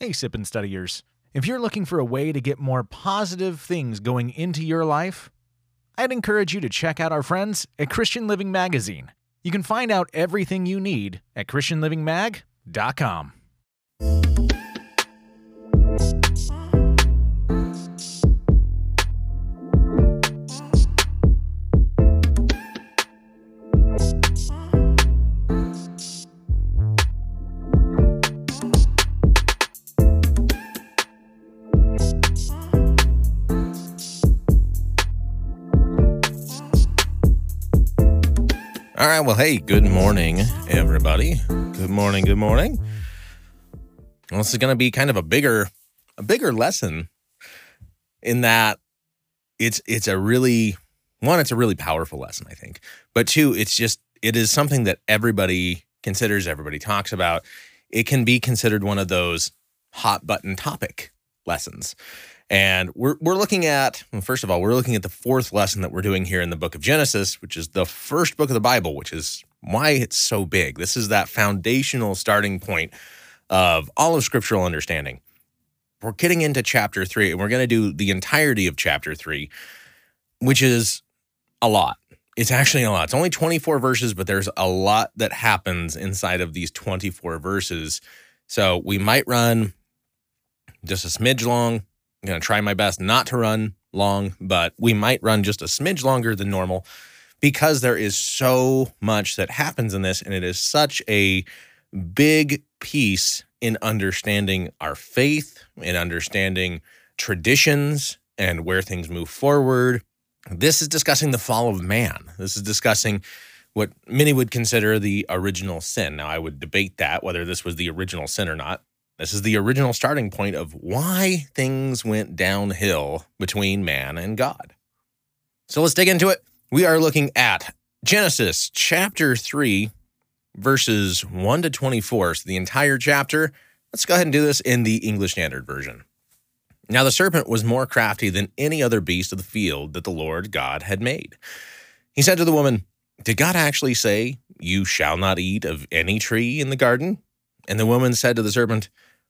Hey, Sip and Studiers. If you're looking for a way to get more positive things going into your life, I'd encourage you to check out our friends at Christian Living Magazine. You can find out everything you need at ChristianLivingMag.com. Well, hey, good morning, everybody. Good morning. Good morning. Well, this is going to be kind of a bigger, a bigger lesson in that it's it's a really one, it's a really powerful lesson, I think. But two, it's just it is something that everybody considers, everybody talks about. It can be considered one of those hot button topic lessons. And we're, we're looking at, well, first of all, we're looking at the fourth lesson that we're doing here in the book of Genesis, which is the first book of the Bible, which is why it's so big. This is that foundational starting point of all of scriptural understanding. We're getting into chapter three, and we're going to do the entirety of chapter three, which is a lot. It's actually a lot. It's only 24 verses, but there's a lot that happens inside of these 24 verses. So we might run just a smidge long I'm going to try my best not to run long, but we might run just a smidge longer than normal because there is so much that happens in this and it is such a big piece in understanding our faith, in understanding traditions and where things move forward. This is discussing the fall of man. This is discussing what many would consider the original sin. Now, I would debate that whether this was the original sin or not. This is the original starting point of why things went downhill between man and God. So let's dig into it. We are looking at Genesis chapter 3, verses 1 to 24. So the entire chapter. Let's go ahead and do this in the English Standard Version. Now the serpent was more crafty than any other beast of the field that the Lord God had made. He said to the woman, Did God actually say, You shall not eat of any tree in the garden? And the woman said to the serpent,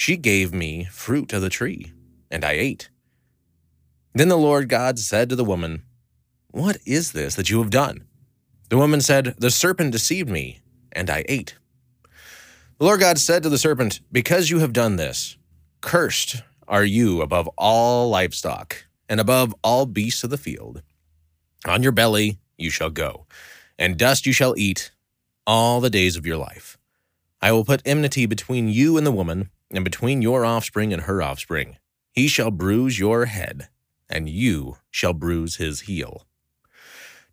she gave me fruit of the tree, and I ate. Then the Lord God said to the woman, What is this that you have done? The woman said, The serpent deceived me, and I ate. The Lord God said to the serpent, Because you have done this, cursed are you above all livestock, and above all beasts of the field. On your belly you shall go, and dust you shall eat all the days of your life. I will put enmity between you and the woman and between your offspring and her offspring. He shall bruise your head, and you shall bruise his heel.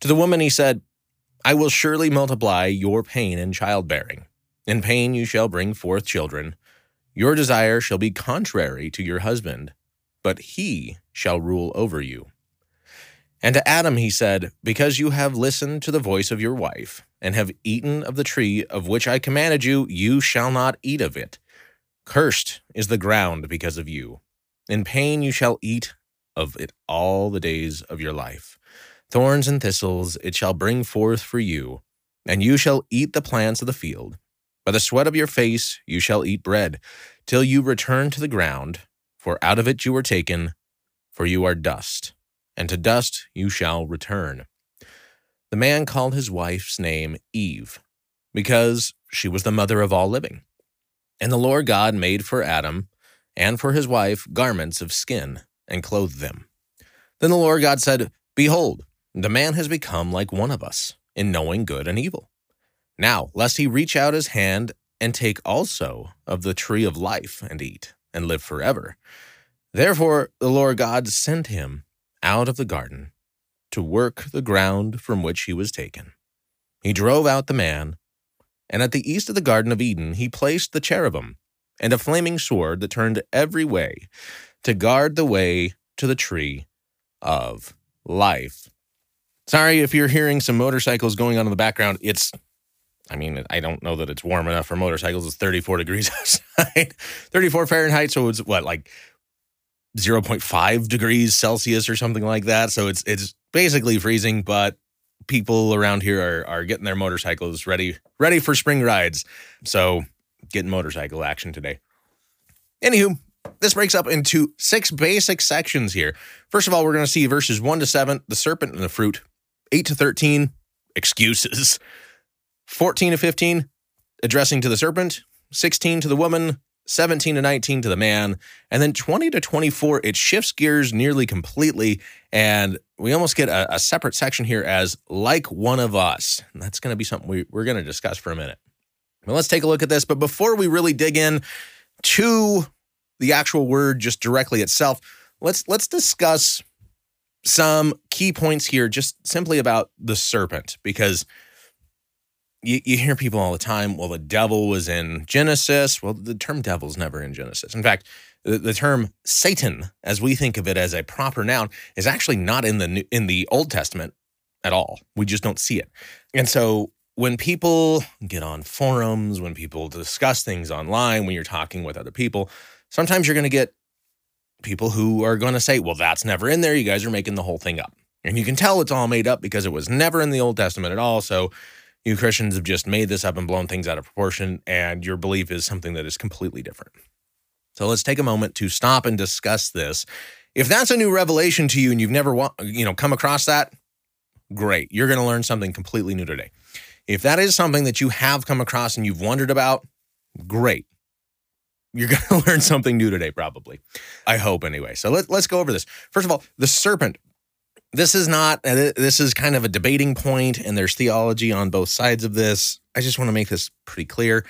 To the woman he said, I will surely multiply your pain in childbearing. In pain you shall bring forth children. Your desire shall be contrary to your husband, but he shall rule over you. And to Adam he said, Because you have listened to the voice of your wife, and have eaten of the tree of which I commanded you, you shall not eat of it. Cursed is the ground because of you. In pain you shall eat of it all the days of your life. Thorns and thistles it shall bring forth for you, and you shall eat the plants of the field. By the sweat of your face you shall eat bread, till you return to the ground, for out of it you were taken, for you are dust, and to dust you shall return. The man called his wife's name Eve, because she was the mother of all living. And the Lord God made for Adam and for his wife garments of skin, and clothed them. Then the Lord God said, Behold, the man has become like one of us in knowing good and evil. Now, lest he reach out his hand and take also of the tree of life and eat and live forever. Therefore, the Lord God sent him out of the garden to work the ground from which he was taken. He drove out the man, and at the east of the Garden of Eden he placed the cherubim and a flaming sword that turned every way to guard the way to the tree of life. Sorry if you're hearing some motorcycles going on in the background. It's, I mean, I don't know that it's warm enough for motorcycles. It's 34 degrees outside, 34 Fahrenheit. So it's what, like 0.5 degrees Celsius or something like that. So it's, it's basically freezing, but people around here are, are getting their motorcycles ready, ready for spring rides. So getting motorcycle action today. Anywho, this breaks up into six basic sections here. First of all, we're going to see verses 1 to 7, the serpent and the fruit. 8 to 13, excuses. 14 to 15, addressing to the serpent. 16 to the woman. 17 to 19 to the man. And then 20 to 24, it shifts gears nearly completely. And we almost get a, a separate section here as like one of us. And that's going to be something we, we're going to discuss for a minute. Well, let's take a look at this. But before we really dig in to the actual word just directly itself, let's let's discuss some key points here just simply about the serpent because you, you hear people all the time well the devil was in genesis well the term devil's never in genesis in fact the, term satan as we think of it as a proper noun is actually not in the in the old testament at all we just don't see it and so when people get on forums when people discuss things online when you're talking with other people sometimes you're going to get people who are going to say, well, that's never in there. You guys are making the whole thing up. And you can tell it's all made up because it was never in the Old Testament at all. So you Christians have just made this up and blown things out of proportion, and your belief is something that is completely different. So let's take a moment to stop and discuss this. If that's a new revelation to you and you've never you know come across that, great. You're going to learn something completely new today. If that is something that you have come across and you've wondered about, great you're going to learn something new today, probably. I hope, anyway. So let, let's go over this. First of all, the serpent. This is not, uh, this is kind of a debating point, and there's theology on both sides of this. I just want to make this pretty clear.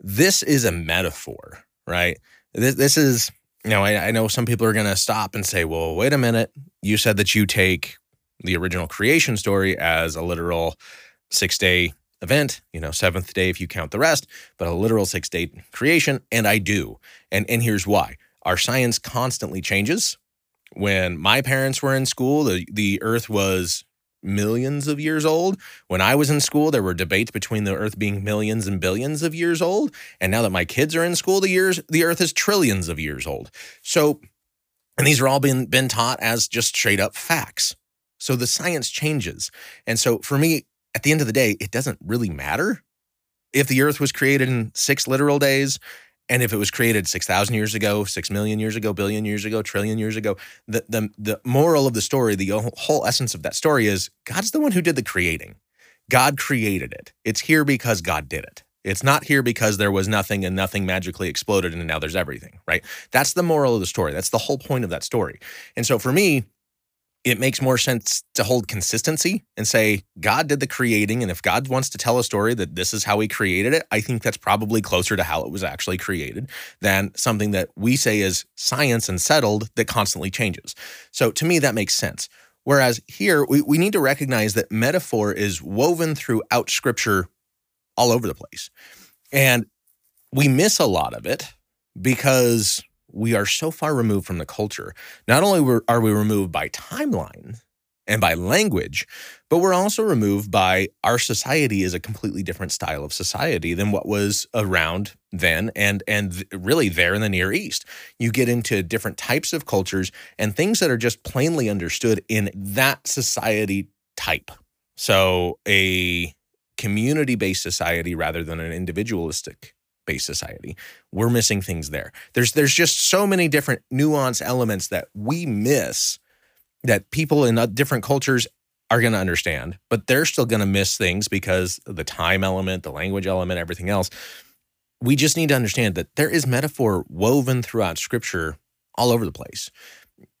This is a metaphor, right? This, this is, you know, I, I know some people are going to stop and say, well, wait a minute. You said that you take the original creation story as a literal six day event, you know, seventh day if you count the rest, but a literal six day creation. And I do. And, and here's why our science constantly changes. When my parents were in school, the, the earth was millions of years old. When I was in school, there were debates between the earth being millions and billions of years old. And now that my kids are in school, the years the earth is trillions of years old. So and these are all been been taught as just straight up facts. So the science changes. And so for me, at the end of the day, it doesn't really matter if the earth was created in six literal days and if it was created 6,000 years ago, 6 million years ago, billion years ago, trillion years ago. The, the, the moral of the story, the whole essence of that story is God's the one who did the creating. God created it. It's here because God did it. It's not here because there was nothing and nothing magically exploded and now there's everything, right? That's the moral of the story. That's the whole point of that story. And so for me, it makes more sense to hold consistency and say God did the creating. And if God wants to tell a story that this is how he created it, I think that's probably closer to how it was actually created than something that we say is science and settled that constantly changes. So to me, that makes sense. Whereas here, we, we need to recognize that metaphor is woven throughout scripture all over the place. And we miss a lot of it because we are so far removed from the culture. Not only are we removed by timeline, and by language, but we're also removed by our society is a completely different style of society than what was around then and and really there in the Near East. You get into different types of cultures and things that are just plainly understood in that society type. So a community-based society rather than an individualistic based society. We're missing things there. There's there's just so many different nuance elements that we miss that people in different cultures are going to understand, but they're still going to miss things because the time element, the language element, everything else. We just need to understand that there is metaphor woven throughout scripture all over the place.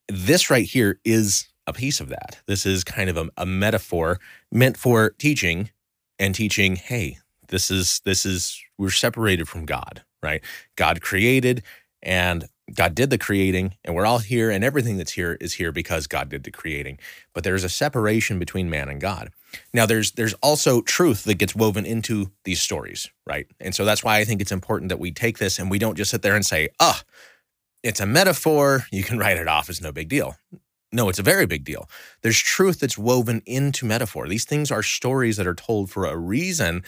This right here is a piece of that. This is kind of a, a metaphor meant for teaching and teaching, hey, this is this is we're separated from God, right? God created and God did the creating, and we're all here, and everything that's here is here because God did the creating. But there's a separation between man and God. Now, there's there's also truth that gets woven into these stories, right? And so that's why I think it's important that we take this and we don't just sit there and say, "Ah, oh, it's a metaphor. You can write it off as no big deal." No, it's a very big deal. There's truth that's woven into metaphor. These things are stories that are told for a reason,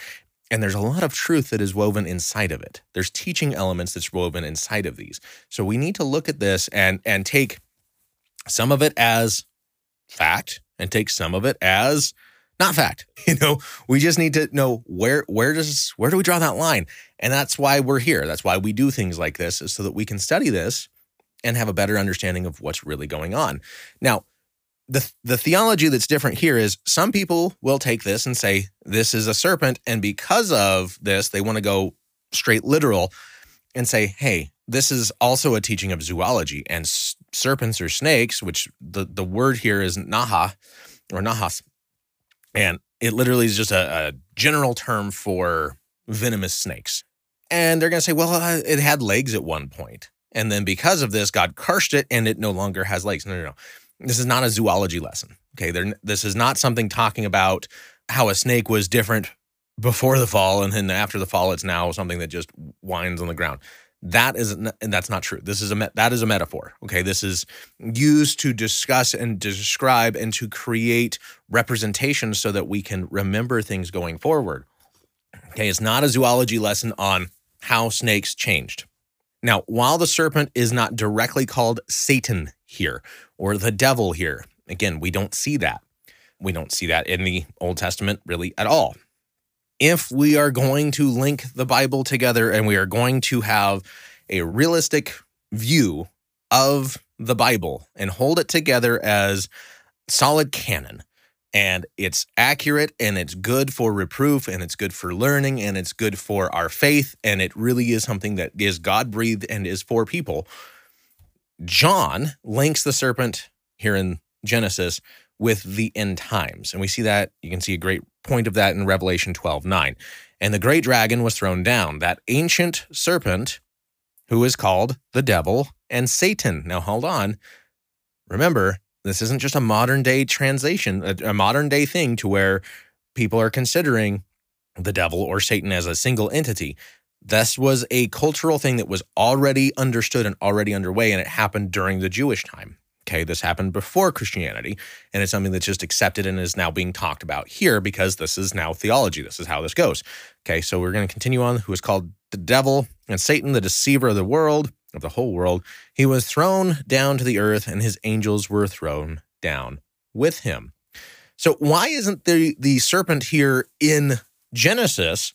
and there's a lot of truth that is woven inside of it. There's teaching elements that's woven inside of these. So we need to look at this and and take some of it as fact and take some of it as not fact. You know, we just need to know where where does where do we draw that line? And that's why we're here. That's why we do things like this is so that we can study this and have a better understanding of what's really going on. Now, the the theology that's different here is some people will take this and say this is a serpent and because of this they want to go straight literal and say hey this is also a teaching of zoology and serpents or snakes which the the word here is naha or nahas. And it literally is just a, a general term for venomous snakes. And they're going to say well uh, it had legs at one point and then because of this god cursed it and it no longer has legs. No no no this is not a zoology lesson. Okay, They're, this is not something talking about how a snake was different before the fall and then after the fall it's now something that just whines on the ground. That is and that's not true. This is a that is a metaphor. Okay, this is used to discuss and describe and to create representations so that we can remember things going forward. Okay, it's not a zoology lesson on how snakes changed. Now, while the serpent is not directly called Satan here or the devil here. Again, we don't see that. We don't see that in the Old Testament really at all. If we are going to link the Bible together and we are going to have a realistic view of the Bible and hold it together as solid canon, and it's accurate and it's good for reproof and it's good for learning and it's good for our faith and it really is something that is God breathed and is for people John links the serpent here in Genesis with the end times. And we see that, you can see a great point of that in Revelation 12 9. And the great dragon was thrown down, that ancient serpent who is called the devil and Satan. Now, hold on. Remember, this isn't just a modern day translation, a, a modern day thing to where people are considering the devil or Satan as a single entity. This was a cultural thing that was already understood and already underway, and it happened during the Jewish time. Okay, this happened before Christianity, and it's something that's just accepted and is now being talked about here because this is now theology. This is how this goes. Okay, so we're going to continue on. Who is called the devil and Satan, the deceiver of the world, of the whole world. He was thrown down to the earth, and his angels were thrown down with him. So, why isn't the, the serpent here in Genesis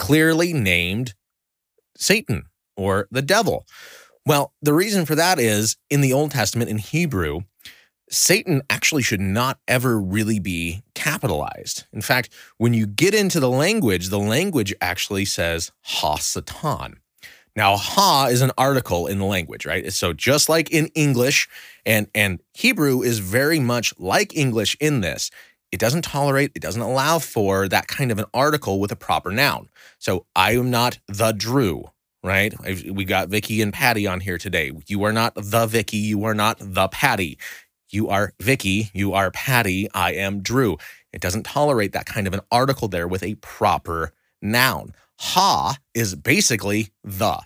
clearly named Satan or the devil. Well, the reason for that is in the Old Testament in Hebrew, Satan actually should not ever really be capitalized. In fact, when you get into the language, the language actually says Ha Satan. Now, ha is an article in the language, right? So just like in English, and and Hebrew is very much like English in this it doesn't tolerate, it doesn't allow for that kind of an article with a proper noun. So I am not the Drew, right? We got Vicky and Patty on here today. You are not the Vicky, you are not the Patty. You are Vicky, you are Patty, I am Drew. It doesn't tolerate that kind of an article there with a proper noun. Ha is basically the.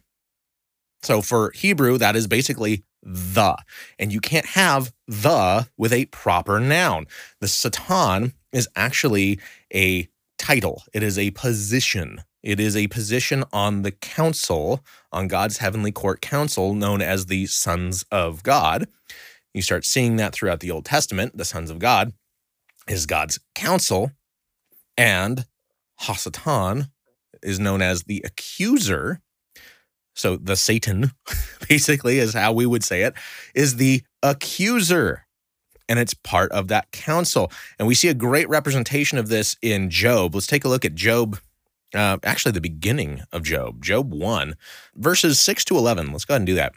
So for Hebrew, that is basically the. And you can't have the with a proper noun. The Satan is actually a title, it is a position. It is a position on the council, on God's heavenly court council, known as the sons of God. You start seeing that throughout the Old Testament. The sons of God is God's council, and Hasatan is known as the accuser. So the Satan, basically, is how we would say it, is the accuser. And it's part of that council. And we see a great representation of this in Job. Let's take a look at Job uh, actually the beginning of Job, Job 1, verses 6 to 11. Let's go ahead and do that.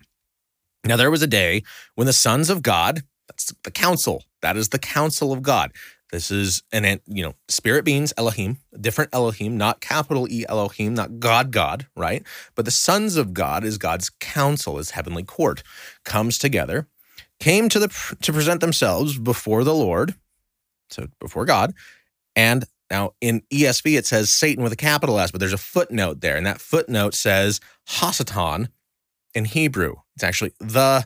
Now, there was a day when the sons of God, that's the council, that is the council of God. This is an, you know, spirit beings, Elohim, different Elohim, not capital E Elohim, not God, God, right? But the sons of God is God's council, his heavenly court, comes together, came to the to present themselves before the Lord, so before God, and now, in ESV, it says Satan with a capital S, but there's a footnote there. And that footnote says Hasatan in Hebrew. It's actually the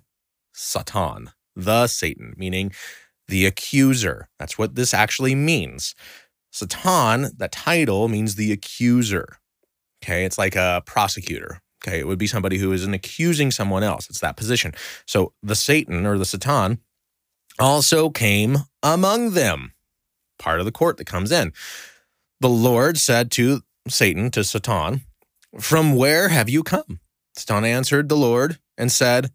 Satan, the Satan, meaning the accuser. That's what this actually means. Satan, that title means the accuser. Okay. It's like a prosecutor. Okay. It would be somebody who is accusing someone else. It's that position. So the Satan or the Satan also came among them part of the court that comes in. The Lord said to Satan, to Satan, From where have you come? Satan answered the Lord and said,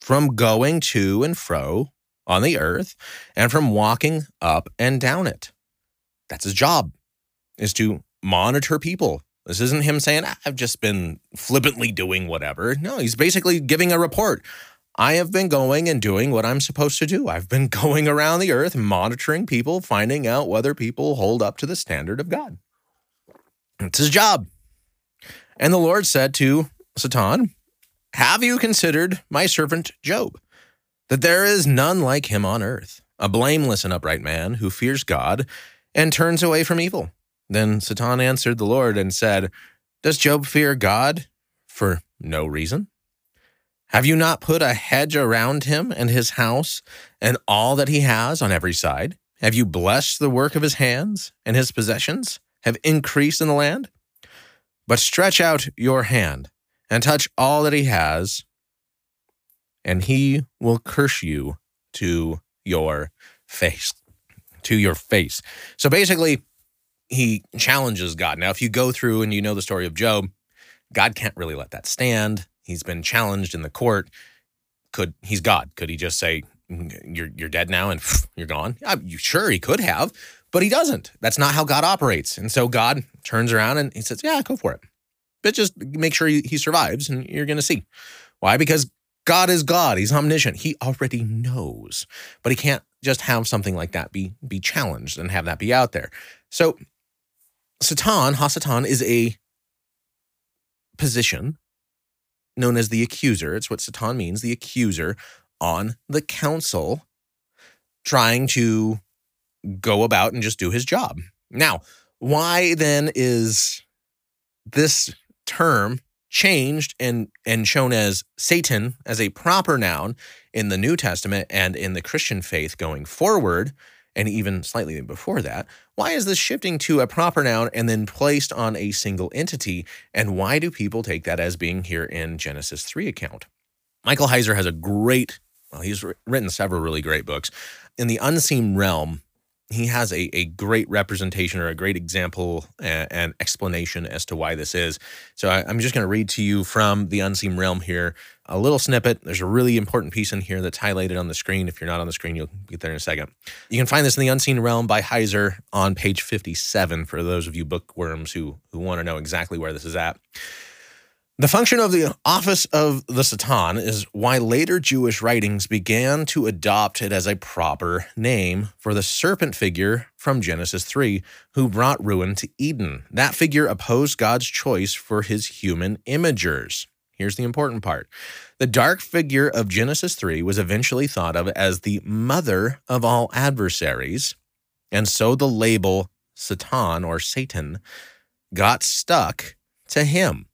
From going to and fro on the earth and from walking up and down it. That's his job, is to monitor people. This isn't him saying, ah, I've just been flippantly doing whatever. No, he's basically giving a report. I have been going and doing what I'm supposed to do. I've been going around the earth, monitoring people, finding out whether people hold up to the standard of God. It's his job. And the Lord said to Satan, Have you considered my servant Job, that there is none like him on earth, a blameless and upright man who fears God and turns away from evil? Then Satan answered the Lord and said, Does Job fear God for no reason? Have you not put a hedge around him and his house and all that he has on every side? Have you blessed the work of his hands and his possessions have increased in the land? But stretch out your hand and touch all that he has, and he will curse you to your face. To your face. So basically, he challenges God. Now, if you go through and you know the story of Job, God can't really let that stand. He's been challenged in the court. Could he's God? Could he just say mm, you're you're dead now and you're gone? Yeah, sure, he could have, but he doesn't. That's not how God operates. And so God turns around and he says, "Yeah, go for it, but just make sure he, he survives, and you're going to see why. Because God is God. He's omniscient. He already knows, but he can't just have something like that be be challenged and have that be out there. So Satan, Hasatan, is a position known as the accuser. It's what Satan means, the accuser on the council, trying to go about and just do his job. Now, why then is this term changed and and shown as Satan as a proper noun in the New Testament and in the Christian faith going forward? and even slightly before that, why is this shifting to a proper noun and then placed on a single entity? And why do people take that as being here in Genesis 3 account? Michael Heiser has a great, well, he's written several really great books. In the unseen realm, he has a, a great representation or a great example and, and explanation as to why this is. So I, I'm just going to read to you from the unseen realm here a little snippet. There's a really important piece in here that's highlighted on the screen. If you're not on the screen, you'll get there in a second. You can find this in the unseen realm by Heiser on page 57 for those of you bookworms who who want to know exactly where this is at. The function of the office of the Satan is why later Jewish writings began to adopt it as a proper name for the serpent figure from Genesis 3 who brought ruin to Eden. That figure opposed God's choice for his human imagers. Here's the important part. The dark figure of Genesis 3 was eventually thought of as the mother of all adversaries, and so the label Satan or Satan got stuck to him.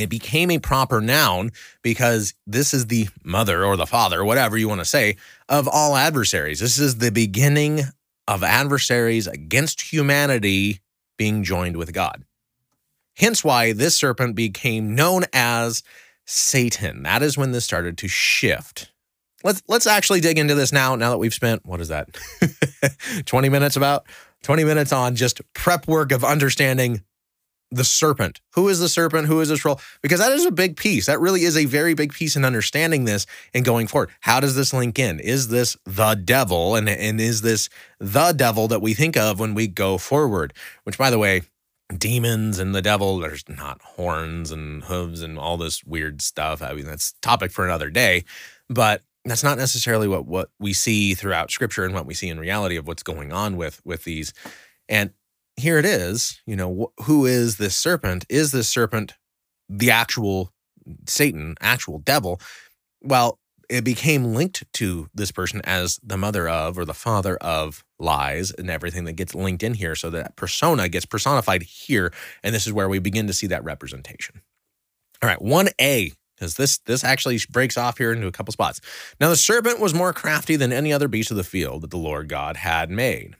It became a proper noun because this is the mother or the father, whatever you want to say, of all adversaries. This is the beginning of adversaries against humanity being joined with God. Hence why this serpent became known as Satan. That is when this started to shift. Let's let's actually dig into this now. Now that we've spent what is that? 20 minutes about 20 minutes on just prep work of understanding the serpent. Who is the serpent? Who is this role? Because that is a big piece. That really is a very big piece in understanding this and going forward. How does this link in? Is this the devil? And, and is this the devil that we think of when we go forward? Which, by the way, demons and the devil, there's not horns and hooves and all this weird stuff. I mean, that's topic for another day. But that's not necessarily what what we see throughout scripture and what we see in reality of what's going on with with these and here it is you know wh- who is this serpent is this serpent the actual satan actual devil well it became linked to this person as the mother of or the father of lies and everything that gets linked in here so that persona gets personified here and this is where we begin to see that representation all right 1a because this this actually breaks off here into a couple spots. Now the serpent was more crafty than any other beast of the field that the Lord God had made.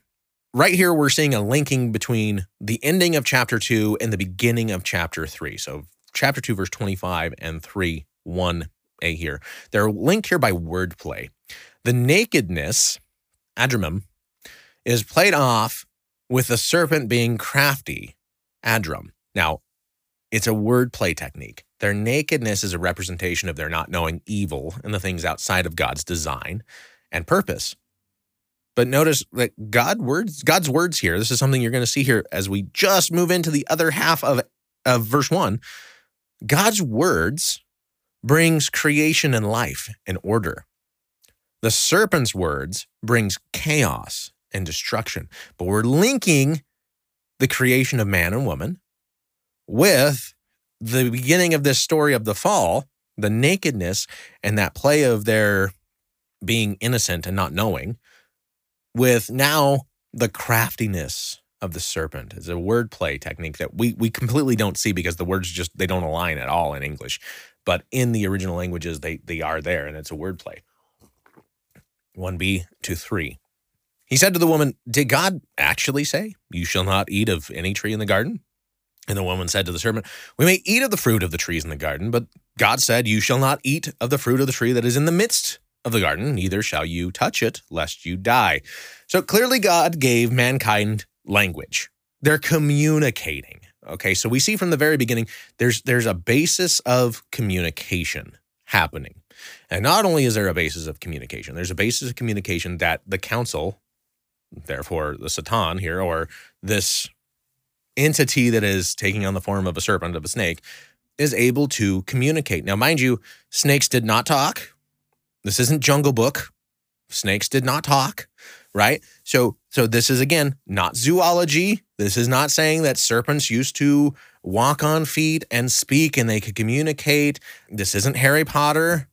Right here, we're seeing a linking between the ending of chapter two and the beginning of chapter three. So chapter two, verse 25 and 3, 1a here. They're linked here by wordplay. The nakedness, adramum, is played off with the serpent being crafty, adram. Now, it's a wordplay technique. Their nakedness is a representation of their not knowing evil and the things outside of God's design and purpose. But notice that God words, God's words here, this is something you're going to see here as we just move into the other half of, of verse one. God's words brings creation and life and order. The serpent's words brings chaos and destruction. But we're linking the creation of man and woman with the beginning of this story of the fall, the nakedness and that play of their being innocent and not knowing, with now the craftiness of the serpent is a wordplay technique that we we completely don't see because the words just they don't align at all in English. But in the original languages, they they are there and it's a wordplay. 1b to 3. He said to the woman, Did God actually say, You shall not eat of any tree in the garden? And the woman said to the serpent, We may eat of the fruit of the trees in the garden, but God said, You shall not eat of the fruit of the tree that is in the midst of the garden, neither shall you touch it, lest you die. So clearly, God gave mankind language. They're communicating. Okay, so we see from the very beginning there's there's a basis of communication happening. And not only is there a basis of communication, there's a basis of communication that the council, therefore the Satan here, or this entity that is taking on the form of a serpent, of a snake, is able to communicate. Now, mind you, snakes did not talk. This isn't Jungle Book. Snakes did not talk, right? So, so this is again not zoology. This is not saying that serpents used to walk on feet and speak and they could communicate. This isn't Harry Potter.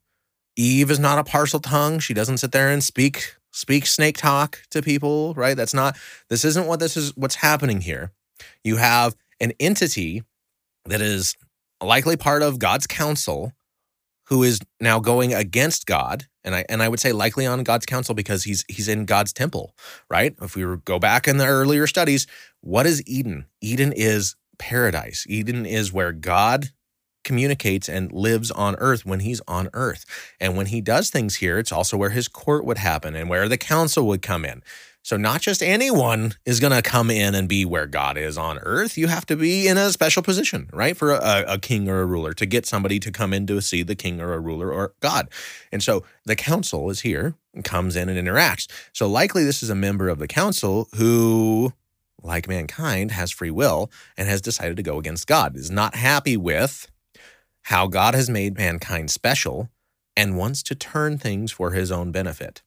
Eve is not a Parseltongue. She doesn't sit there and speak speak snake talk to people, right? That's not this isn't what this is what's happening here. You have an entity that is likely part of God's council who is now going against God and I and I would say likely on God's council because he's he's in God's temple, right? If we go back in the earlier studies, what is Eden? Eden is paradise. Eden is where God communicates and lives on earth when he's on earth. And when he does things here, it's also where his court would happen and where the council would come in. So, not just anyone is going to come in and be where God is on earth. You have to be in a special position, right? For a, a, king or a ruler to get somebody to come in to see the king or a ruler or God. And so the council is here and comes in and interacts. So, likely this is a member of the council who, like mankind, has free will and has decided to go against God, is not happy with how God has made mankind special and wants to turn things for his own benefit.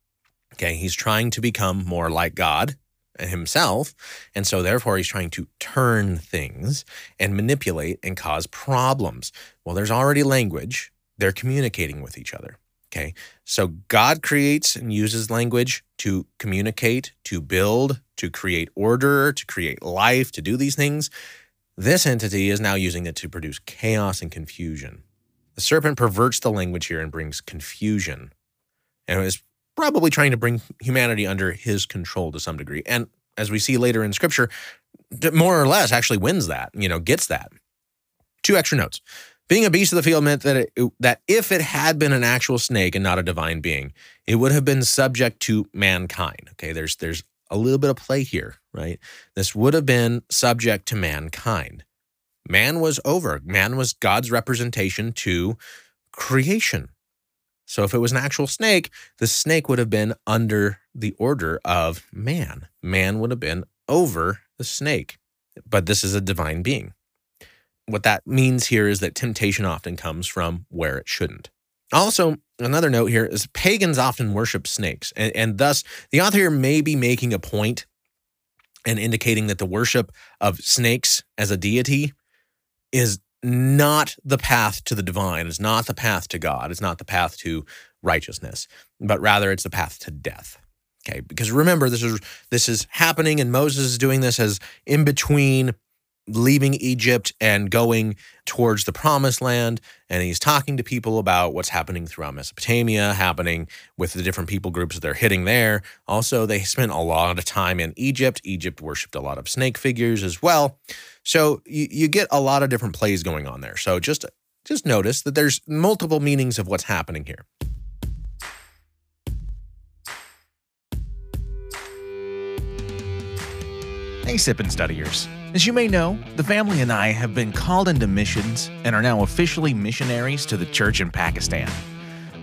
Okay, he's trying to become more like God himself. And so, therefore, he's trying to turn things and manipulate and cause problems. Well, there's already language, they're communicating with each other. Okay, so God creates and uses language to communicate, to build, to create order, to create life, to do these things. This entity is now using it to produce chaos and confusion. The serpent perverts the language here and brings confusion, and is probably trying to bring humanity under his control to some degree. And as we see later in scripture, more or less actually wins that, you know, gets that. Two extra notes. Being a beast of the field meant that it, that if it had been an actual snake and not a divine being, it would have been subject to mankind. Okay, there's there's a little bit of play here, right? This would have been subject to mankind. Man was over. Man was God's representation to creation. So if it was an actual snake, the snake would have been under the order of man. Man would have been over the snake. But this is a divine being what that means here is that temptation often comes from where it shouldn't. Also, another note here is pagans often worship snakes, and, and thus the author here may be making a point and indicating that the worship of snakes as a deity is not the path to the divine, It's not the path to God, it's not the path to righteousness, but rather it's the path to death. Okay, because remember this is this is happening and Moses is doing this as in between leaving Egypt and going towards the promised land. And he's talking to people about what's happening throughout Mesopotamia, happening with the different people groups that they're hitting there. Also, they spent a lot of time in Egypt. Egypt worshiped a lot of snake figures as well. So you, you get a lot of different plays going on there. So just just notice that there's multiple meanings of what's happening here. Hey, Sip and Studiers. As you may know, the family and I have been called into missions and are now officially missionaries to the church in Pakistan.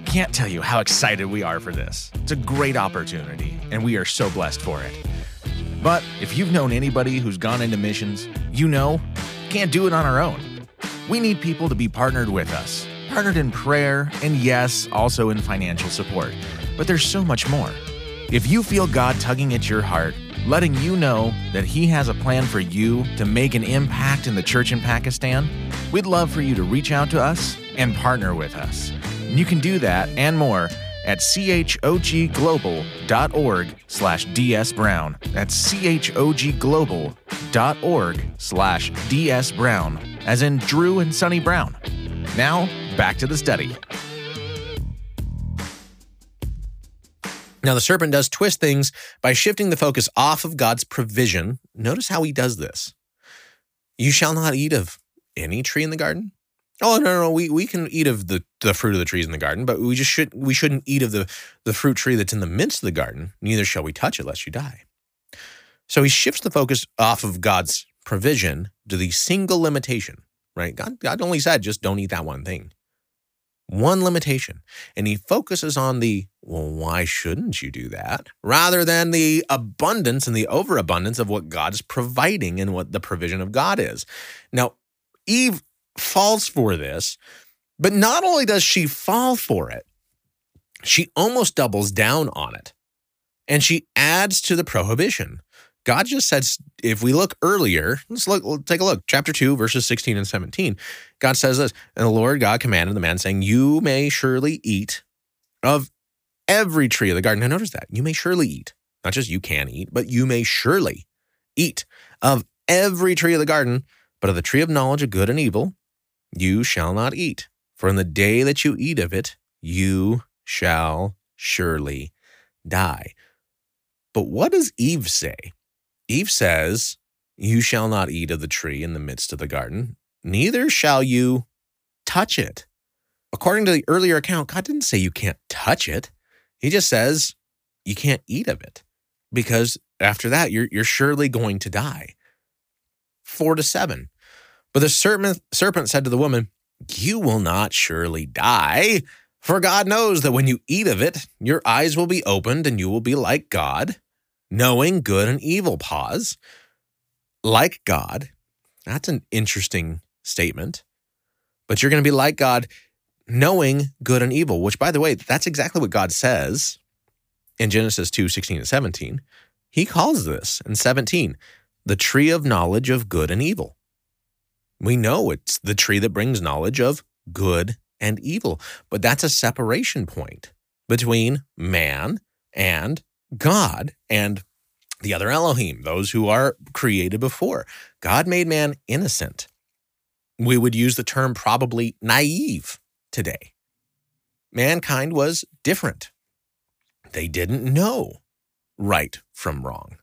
Can't tell you how excited we are for this. It's a great opportunity, and we are so blessed for it. But if you've known anybody who's gone into missions, you know, can't do it on our own. We need people to be partnered with us, partnered in prayer, and yes, also in financial support. But there's so much more. If you feel God tugging at your heart, letting you know that He has a plan for you to make an impact in the church in Pakistan, we'd love for you to reach out to us and partner with us. You can do that and more at chogglobal.org slash dsbrown. That's chogglobal.org slash dsbrown, as in Drew and Sonny Brown. Now, back to the study. Now, the serpent does twist things by shifting the focus off of God's provision. Notice how he does this. You shall not eat of any tree in the garden. Oh no, no, no. We we can eat of the, the fruit of the trees in the garden, but we just should we shouldn't eat of the, the fruit tree that's in the midst of the garden. Neither shall we touch it lest you die. So he shifts the focus off of God's provision to the single limitation, right? God, God only said just don't eat that one thing one limitation. And he focuses on the, well, why shouldn't you do that? Rather than the abundance and the overabundance of what God is providing and what the provision of God is. Now, Eve falls for this, but not only does she fall for it, she almost doubles down on it. And she adds to the prohibition. God just said, if we look earlier, let's look, let's take a look. Chapter 2, verses 16 and 17. God says this, and the Lord God commanded the man, saying, You may surely eat of every tree of the garden. Now, notice that. You may surely eat. Not just you can eat, but you may surely eat of every tree of the garden, but of the tree of knowledge of good and evil, you shall not eat. For in the day that you eat of it, you shall surely die. But what does Eve say? Eve says, You shall not eat of the tree in the midst of the garden, neither shall you touch it. According to the earlier account, God didn't say you can't touch it. He just says you can't eat of it because after that, you're, you're surely going to die. Four to seven. But the serpent, serpent said to the woman, You will not surely die, for God knows that when you eat of it, your eyes will be opened and you will be like God, knowing good and evil. Pause. Like God. That's an interesting statement. But you're going to be like God, knowing good and evil, which, by the way, that's exactly what God says in Genesis 2 16 and 17. He calls this in 17 the tree of knowledge of good and evil. We know it's the tree that brings knowledge of good and evil, but that's a separation point between man and God. And the other Elohim, those who are created before. God made man innocent. We would use the term probably naive today. Mankind was different. They didn't know right from wrong.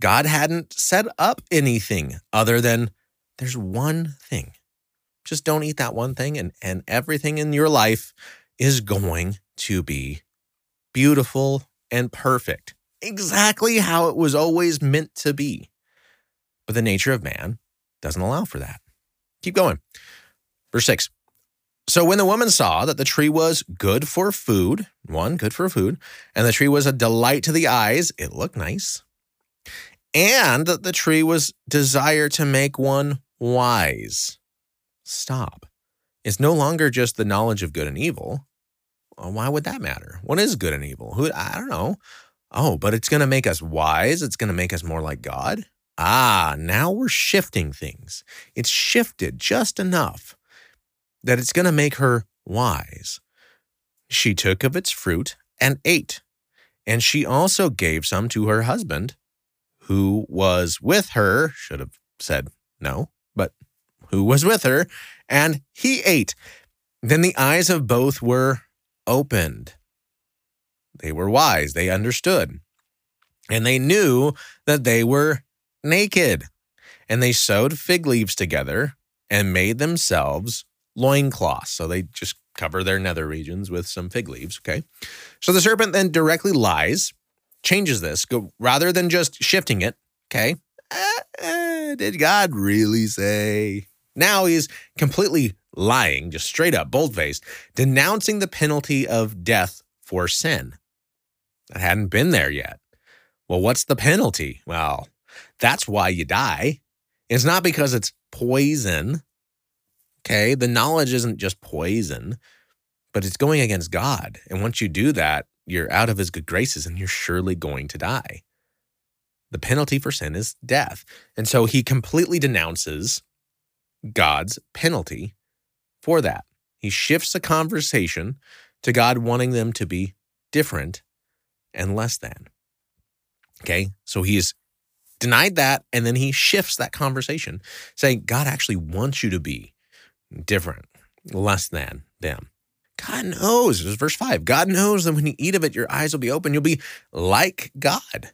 God hadn't set up anything other than there's one thing. Just don't eat that one thing, and, and everything in your life is going to be beautiful and perfect exactly how it was always meant to be. But the nature of man doesn't allow for that. Keep going. Verse 6. So when the woman saw that the tree was good for food, one, good for food, and the tree was a delight to the eyes, it looked nice, and that the tree was desire to make one wise. Stop. It's no longer just the knowledge of good and evil. Well, why would that matter? What is good and evil? Who I don't know. Oh, but it's going to make us wise. It's going to make us more like God. Ah, now we're shifting things. It's shifted just enough that it's going to make her wise. She took of its fruit and ate, and she also gave some to her husband who was with her. Should have said no, but who was with her, and he ate. Then the eyes of both were opened they were wise, they understood, and they knew that they were naked. And they sewed fig leaves together and made themselves loincloths. So they just cover their nether regions with some fig leaves. Okay. So the serpent then directly lies, changes this, go rather than just shifting it. Okay. Uh, uh, did God really say? Now he's completely lying, just straight up, bold faced, denouncing the penalty of death for sin. I hadn't been there yet. Well, what's the penalty? Well, that's why you die. It's not because it's poison. Okay. The knowledge isn't just poison, but it's going against God. And once you do that, you're out of his good graces and you're surely going to die. The penalty for sin is death. And so he completely denounces God's penalty for that. He shifts the conversation to God wanting them to be different and less than. Okay. So he's denied that. And then he shifts that conversation, saying, God actually wants you to be different, less than them. God knows, this is verse five. God knows that when you eat of it, your eyes will be open. You'll be like God.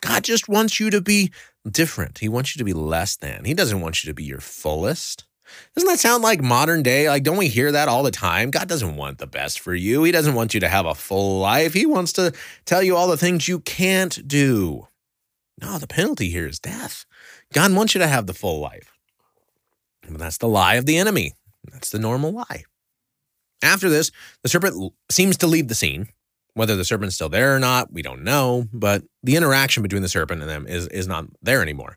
God just wants you to be different. He wants you to be less than. He doesn't want you to be your fullest. Doesn't that sound like modern day? Like, don't we hear that all the time? God doesn't want the best for you. He doesn't want you to have a full life. He wants to tell you all the things you can't do. No, the penalty here is death. God wants you to have the full life. But that's the lie of the enemy. That's the normal lie. After this, the serpent seems to leave the scene. Whether the serpent's still there or not, we don't know, but the interaction between the serpent and them is, is not there anymore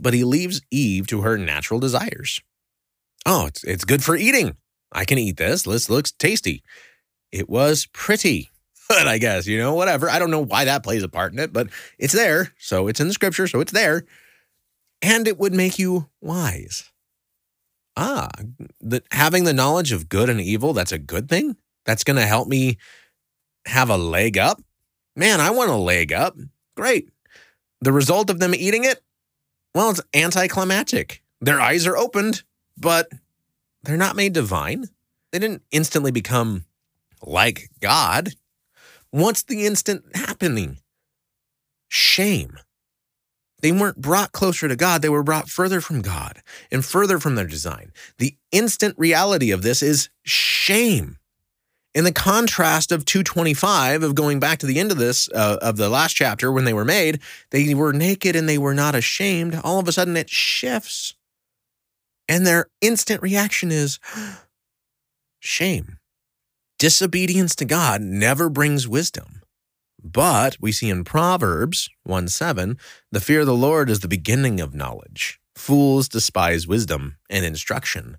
but he leaves Eve to her natural desires. Oh, it's, it's good for eating. I can eat this. This looks tasty. It was pretty, but I guess, you know, whatever. I don't know why that plays a part in it, but it's there. So it's in the scripture. So it's there. And it would make you wise. Ah, that having the knowledge of good and evil, that's a good thing. That's going to help me have a leg up. Man, I want a leg up. Great. The result of them eating it, well, it's anticlimactic. Their eyes are opened, but they're not made divine. They didn't instantly become like God. What's the instant happening? Shame. They weren't brought closer to God, they were brought further from God and further from their design. The instant reality of this is shame. In the contrast of 225 of going back to the end of this uh, of the last chapter when they were made, they were naked and they were not ashamed. All of a sudden it shifts. And their instant reaction is shame. Disobedience to God never brings wisdom. But we see in Proverbs 1 7, the fear of the Lord is the beginning of knowledge. Fools despise wisdom and instruction.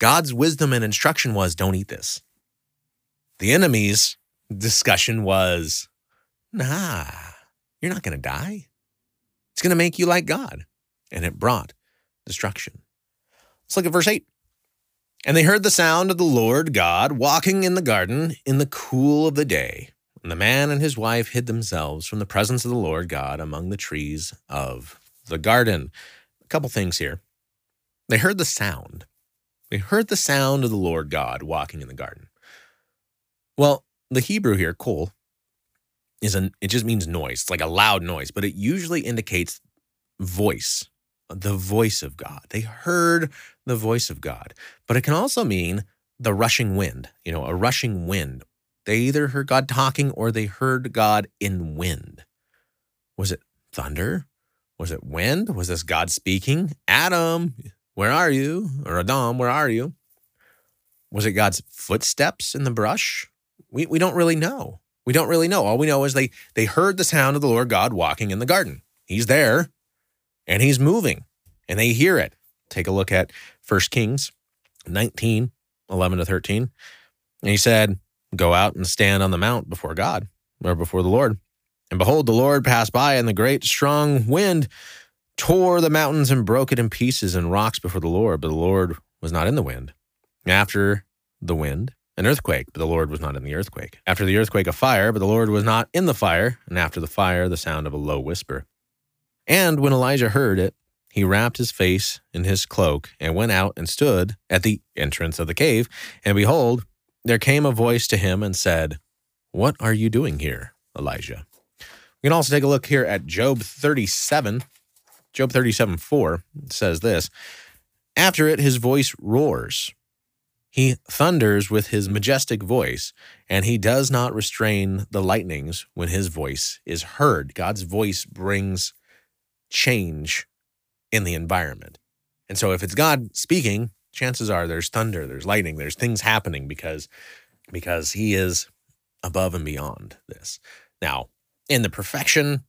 God's wisdom and instruction was don't eat this. The enemy's discussion was nah, you're not going to die. It's going to make you like God. And it brought destruction. Let's look at verse 8. And they heard the sound of the Lord God walking in the garden in the cool of the day. And the man and his wife hid themselves from the presence of the Lord God among the trees of the garden. A couple things here. They heard the sound. They heard the sound of the Lord God walking in the garden. Well, the Hebrew here, kol, is an it just means noise. It's like a loud noise, but it usually indicates voice, the voice of God. They heard the voice of God. But it can also mean the rushing wind, you know, a rushing wind. They either heard God talking or they heard God in wind. Was it thunder? Was it wind? Was this God speaking? Adam, where are you? Or Adam, where are you? Was it God's footsteps in the brush? We, we don't really know. We don't really know. All we know is they they heard the sound of the Lord God walking in the garden. He's there and he's moving and they hear it. Take a look at 1 Kings 19, 11 to 13. And he said, Go out and stand on the mount before God or before the Lord. And behold, the Lord passed by, and the great strong wind tore the mountains and broke it in pieces and rocks before the Lord. But the Lord was not in the wind. After the wind, an earthquake, but the Lord was not in the earthquake. After the earthquake, a fire, but the Lord was not in the fire. And after the fire, the sound of a low whisper. And when Elijah heard it, he wrapped his face in his cloak and went out and stood at the entrance of the cave. And behold, there came a voice to him and said, What are you doing here, Elijah? We can also take a look here at Job 37. Job 37 4 says this After it, his voice roars. He thunders with his majestic voice, and he does not restrain the lightnings when his voice is heard. God's voice brings change in the environment. And so if it's God speaking, chances are there's thunder, there's lightning, there's things happening because because he is above and beyond this. Now, in the perfection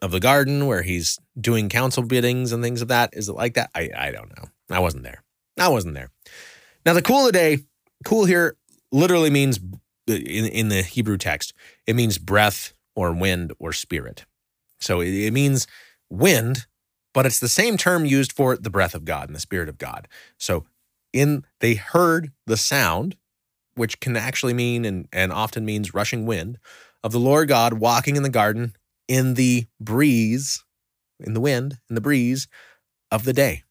of the garden where he's doing council biddings and things of that, is it like that? I I don't know. I wasn't there. I wasn't there. Now the kol today, cool here literally means in in the Hebrew text, it means breath or wind or spirit. So it, it means wind but it's the same term used for the breath of God and the spirit of God. So in they heard the sound, which can actually mean and, and often means rushing wind, of the Lord God walking in the garden in the breeze, in the wind, in the breeze of the day.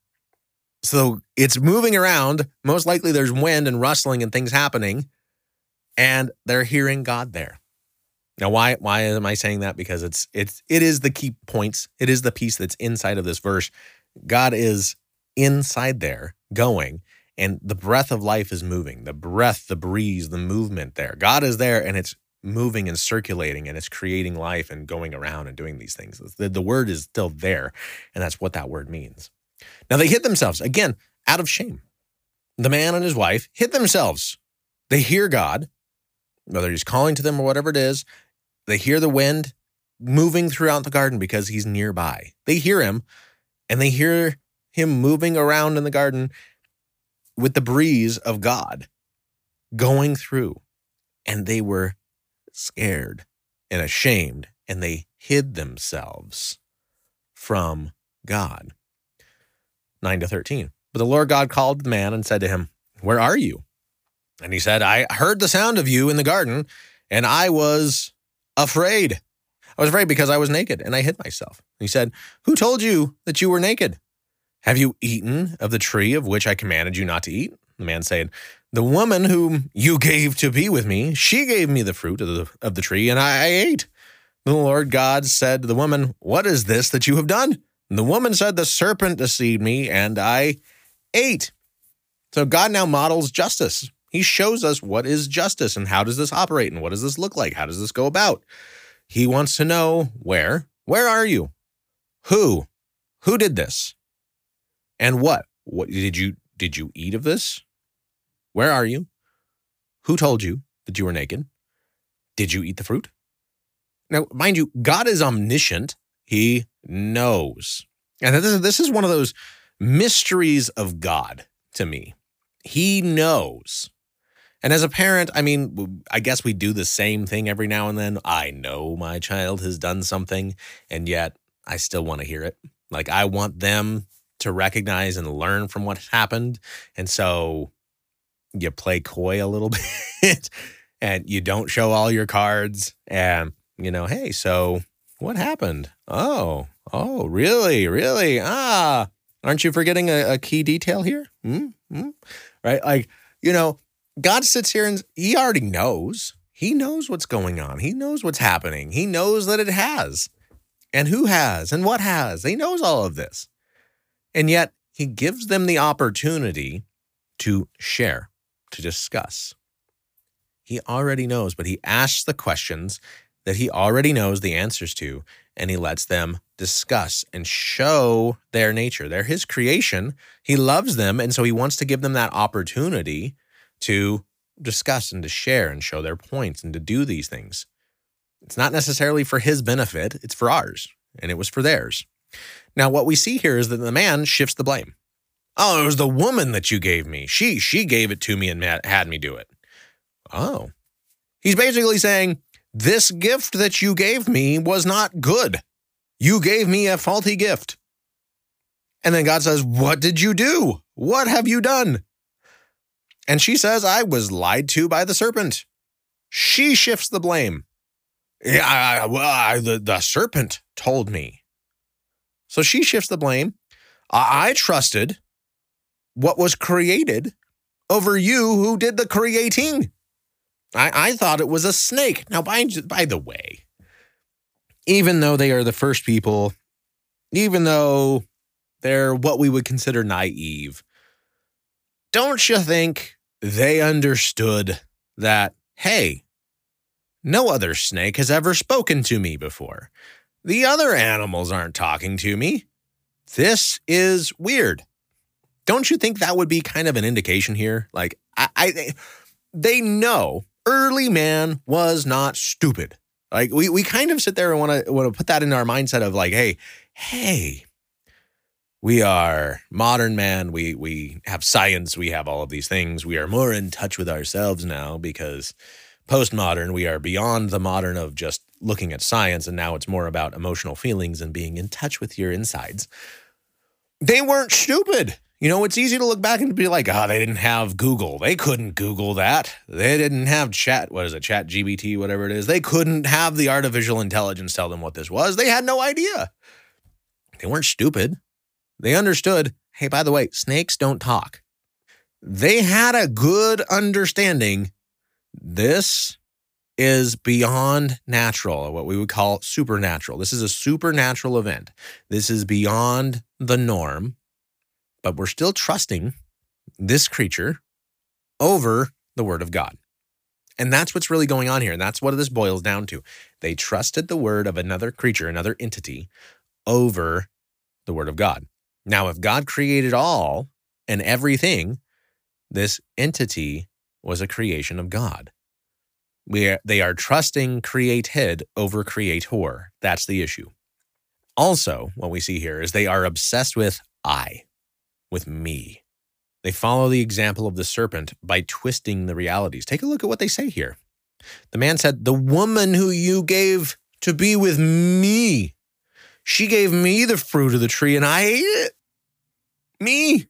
So it's moving around. Most likely there's wind and rustling and things happening, and they're hearing God there. Now, why why am I saying that? Because it's it's it is the key points. It is the piece that's inside of this verse. God is inside there, going, and the breath of life is moving. The breath, the breeze, the movement there. God is there, and it's moving and circulating, and it's creating life and going around and doing these things. The, the word is still there, and that's what that word means. Now they hid themselves again out of shame. The man and his wife hid themselves. They hear God, whether he's calling to them or whatever it is, they hear the wind moving throughout the garden because he's nearby. They hear him and they hear him moving around in the garden with the breeze of God going through. And they were scared and ashamed and they hid themselves from God. 9 to 13. But the Lord God called the man and said to him, Where are you? And he said, I heard the sound of you in the garden, and I was afraid. I was afraid because I was naked and I hid myself. He said, Who told you that you were naked? Have you eaten of the tree of which I commanded you not to eat? The man said, The woman whom you gave to be with me, she gave me the fruit of the, of the tree, and I, I ate. Then the Lord God said to the woman, What is this that you have done? The woman said, The serpent deceived me, and I ate. So God now models justice. He shows us what is justice and how does this operate and what does this look like? How does this go about? He wants to know where. Where are you? Who? Who did this? And what? What did you did you eat of this? Where are you? Who told you that you were naked? Did you eat the fruit? Now, mind you, God is omniscient. He knows. And this is, this is one of those mysteries of God to me. He knows. And as a parent, I mean, I guess we do the same thing every now and then. I know my child has done something, and yet I still want to hear it. Like, I want them to recognize and learn from what happened. And so you play coy a little bit and you don't show all your cards and you know, hey, so what happened? Oh, oh, really? Really? Ah, aren't you forgetting a, a key detail here? Mm-hmm. Right? Like, you know, God sits here and he already knows. He knows what's going on. He knows what's happening. He knows that it has and who has and what has. He knows all of this. And yet he gives them the opportunity to share, to discuss. He already knows, but he asks the questions that he already knows the answers to, and he lets them discuss and show their nature. They're his creation. He loves them, and so he wants to give them that opportunity to discuss and to share and show their points and to do these things. It's not necessarily for his benefit, it's for ours, and it was for theirs. Now, what we see here is that the man shifts the blame. Oh, it was the woman that you gave me. She she gave it to me and had me do it. Oh. He's basically saying, this gift that you gave me was not good. You gave me a faulty gift. And then God says, What did you do? What have you done? And she says, I was lied to by the serpent. She shifts the blame. Yeah, I, well, I, the, the serpent told me. So she shifts the blame. I, I trusted what was created over you who did the creating. I, I thought it was a snake. Now, by, by the way, even though they are the first people, even though they're what we would consider naive, don't you think they understood that, hey, no other snake has ever spoken to me before? The other animals aren't talking to me. This is weird. Don't you think that would be kind of an indication here? Like, I, I they know early man was not stupid. Like we we kind of sit there and want to want to put that in our mindset of like, hey, hey, we are modern man. We we have science. We have all of these things. We are more in touch with ourselves now because postmodern. We are beyond the modern of just looking at science, and now it's more about emotional feelings and being in touch with your insides. They weren't stupid. You know, it's easy to look back and be like, oh, they didn't have Google. They couldn't Google that. They didn't have chat, what is it, chat GBT, whatever it is. They couldn't have the artificial intelligence tell them what this was. They had no idea. They weren't stupid. They understood, hey, by the way, snakes don't talk. They had a good understanding. This is beyond natural, what we would call supernatural. This is a supernatural event. This is beyond the norm but we're still trusting this creature over the word of God. And that's what's really going on here. And that's what this boils down to. They trusted the word of another creature, another entity, over the word of God. Now, if God created all and everything, this entity was a creation of God. We are, they are trusting created over creator. That's the issue. Also, what we see here is they are obsessed with I with me. They follow the example of the serpent by twisting the realities. Take a look at what they say here. The man said, The woman who you gave to be with me, she gave me the fruit of the tree and I ate it. Me.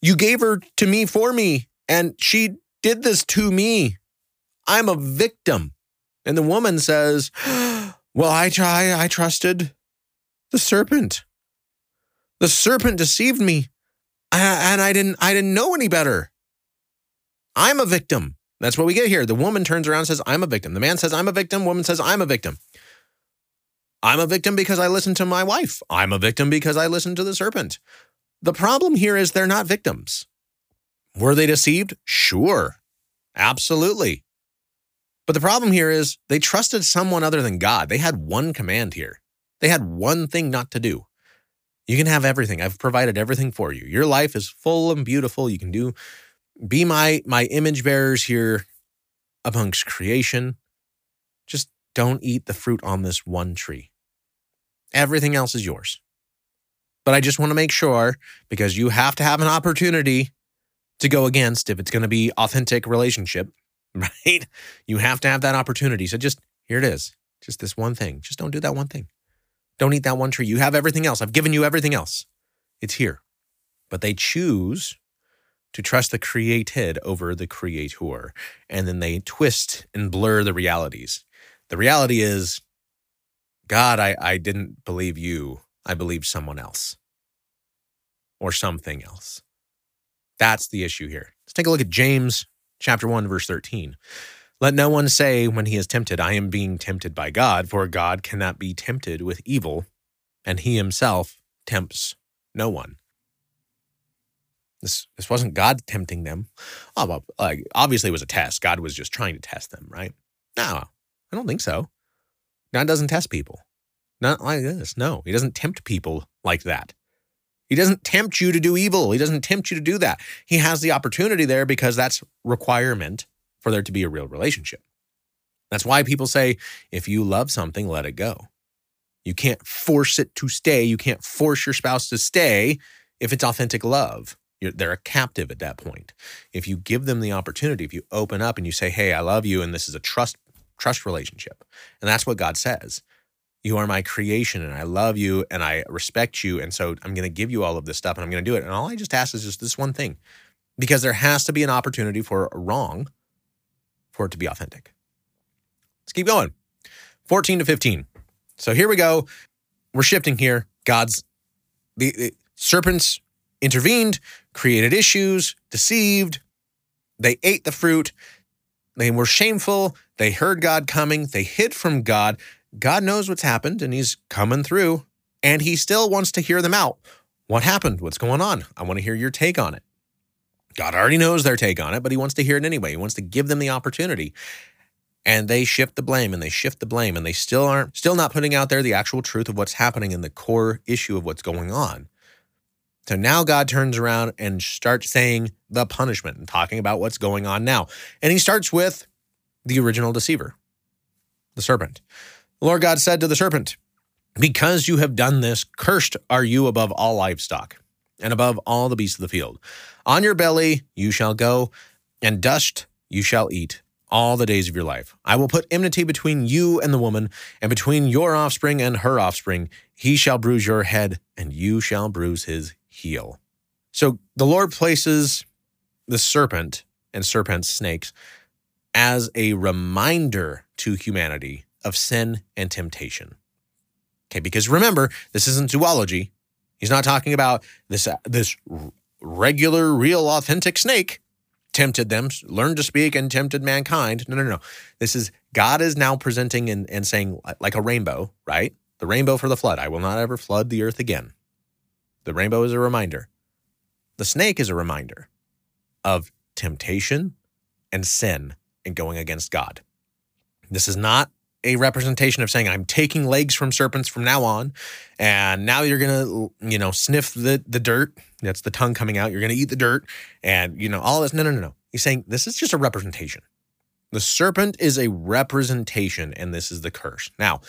You gave her to me for me, and she did this to me. I'm a victim. And the woman says, Well, I try, I trusted the serpent. The serpent deceived me, and I didn't I didn't know any better. I'm a victim. That's what we get here. The woman turns around and says, I'm a victim. The man says, I'm a victim. Woman says, I'm a victim. I'm a victim because I listened to my wife. I'm a victim because I listened to the serpent. The problem here is they're not victims. Were they deceived? Sure. Absolutely. But the problem here is they trusted someone other than God. They had one command here. They had one thing not to do. You can have everything. I've provided everything for you. Your life is full and beautiful. You can do be my my image bearers here amongst creation. Just don't eat the fruit on this one tree. Everything else is yours. But I just want to make sure because you have to have an opportunity to go against if it's going to be authentic relationship, right? You have to have that opportunity. So just here it is. Just this one thing. Just don't do that one thing. Don't eat that one tree. You have everything else. I've given you everything else. It's here. But they choose to trust the created over the creator. And then they twist and blur the realities. The reality is, God, I, I didn't believe you. I believed someone else or something else. That's the issue here. Let's take a look at James chapter 1, verse 13. Let no one say when he is tempted, I am being tempted by God, for God cannot be tempted with evil, and he himself tempts no one. This, this wasn't God tempting them. Oh, well, like, obviously, it was a test. God was just trying to test them, right? No, I don't think so. God doesn't test people. Not like this. No, he doesn't tempt people like that. He doesn't tempt you to do evil. He doesn't tempt you to do that. He has the opportunity there because that's requirement for there to be a real relationship. That's why people say if you love something, let it go. You can't force it to stay. You can't force your spouse to stay if it's authentic love. You're, they're a captive at that point. If you give them the opportunity, if you open up and you say, "Hey, I love you," and this is a trust trust relationship, and that's what God says. You are my creation, and I love you, and I respect you, and so I'm going to give you all of this stuff, and I'm going to do it. And all I just ask is just this one thing, because there has to be an opportunity for wrong for it to be authentic. Let's keep going. 14 to 15. So here we go. We're shifting here. God's the, the serpents intervened, created issues, deceived. They ate the fruit. They were shameful. They heard God coming. They hid from God. God knows what's happened and he's coming through and he still wants to hear them out. What happened? What's going on? I want to hear your take on it. God already knows their take on it, but he wants to hear it anyway. He wants to give them the opportunity. And they shift the blame and they shift the blame and they still aren't still not putting out there the actual truth of what's happening and the core issue of what's going on. So now God turns around and starts saying the punishment and talking about what's going on now. And he starts with the original deceiver, the serpent. The Lord God said to the serpent, Because you have done this, cursed are you above all livestock and above all the beasts of the field. On your belly you shall go, and dust you shall eat all the days of your life. I will put enmity between you and the woman, and between your offspring and her offspring. He shall bruise your head, and you shall bruise his heel. So the Lord places the serpent and serpent snakes as a reminder to humanity of sin and temptation. Okay, because remember, this isn't zoology. He's not talking about this uh, this regular, real, authentic snake tempted them, learned to speak, and tempted mankind. No, no, no. This is God is now presenting and, and saying, like a rainbow, right? The rainbow for the flood. I will not ever flood the earth again. The rainbow is a reminder. The snake is a reminder of temptation and sin and going against God. This is not a representation of saying I'm taking legs from serpents from now on, and now you're gonna you know sniff the the dirt. That's the tongue coming out. You're gonna eat the dirt, and you know all this. No, no, no, no. He's saying this is just a representation. The serpent is a representation, and this is the curse. Now,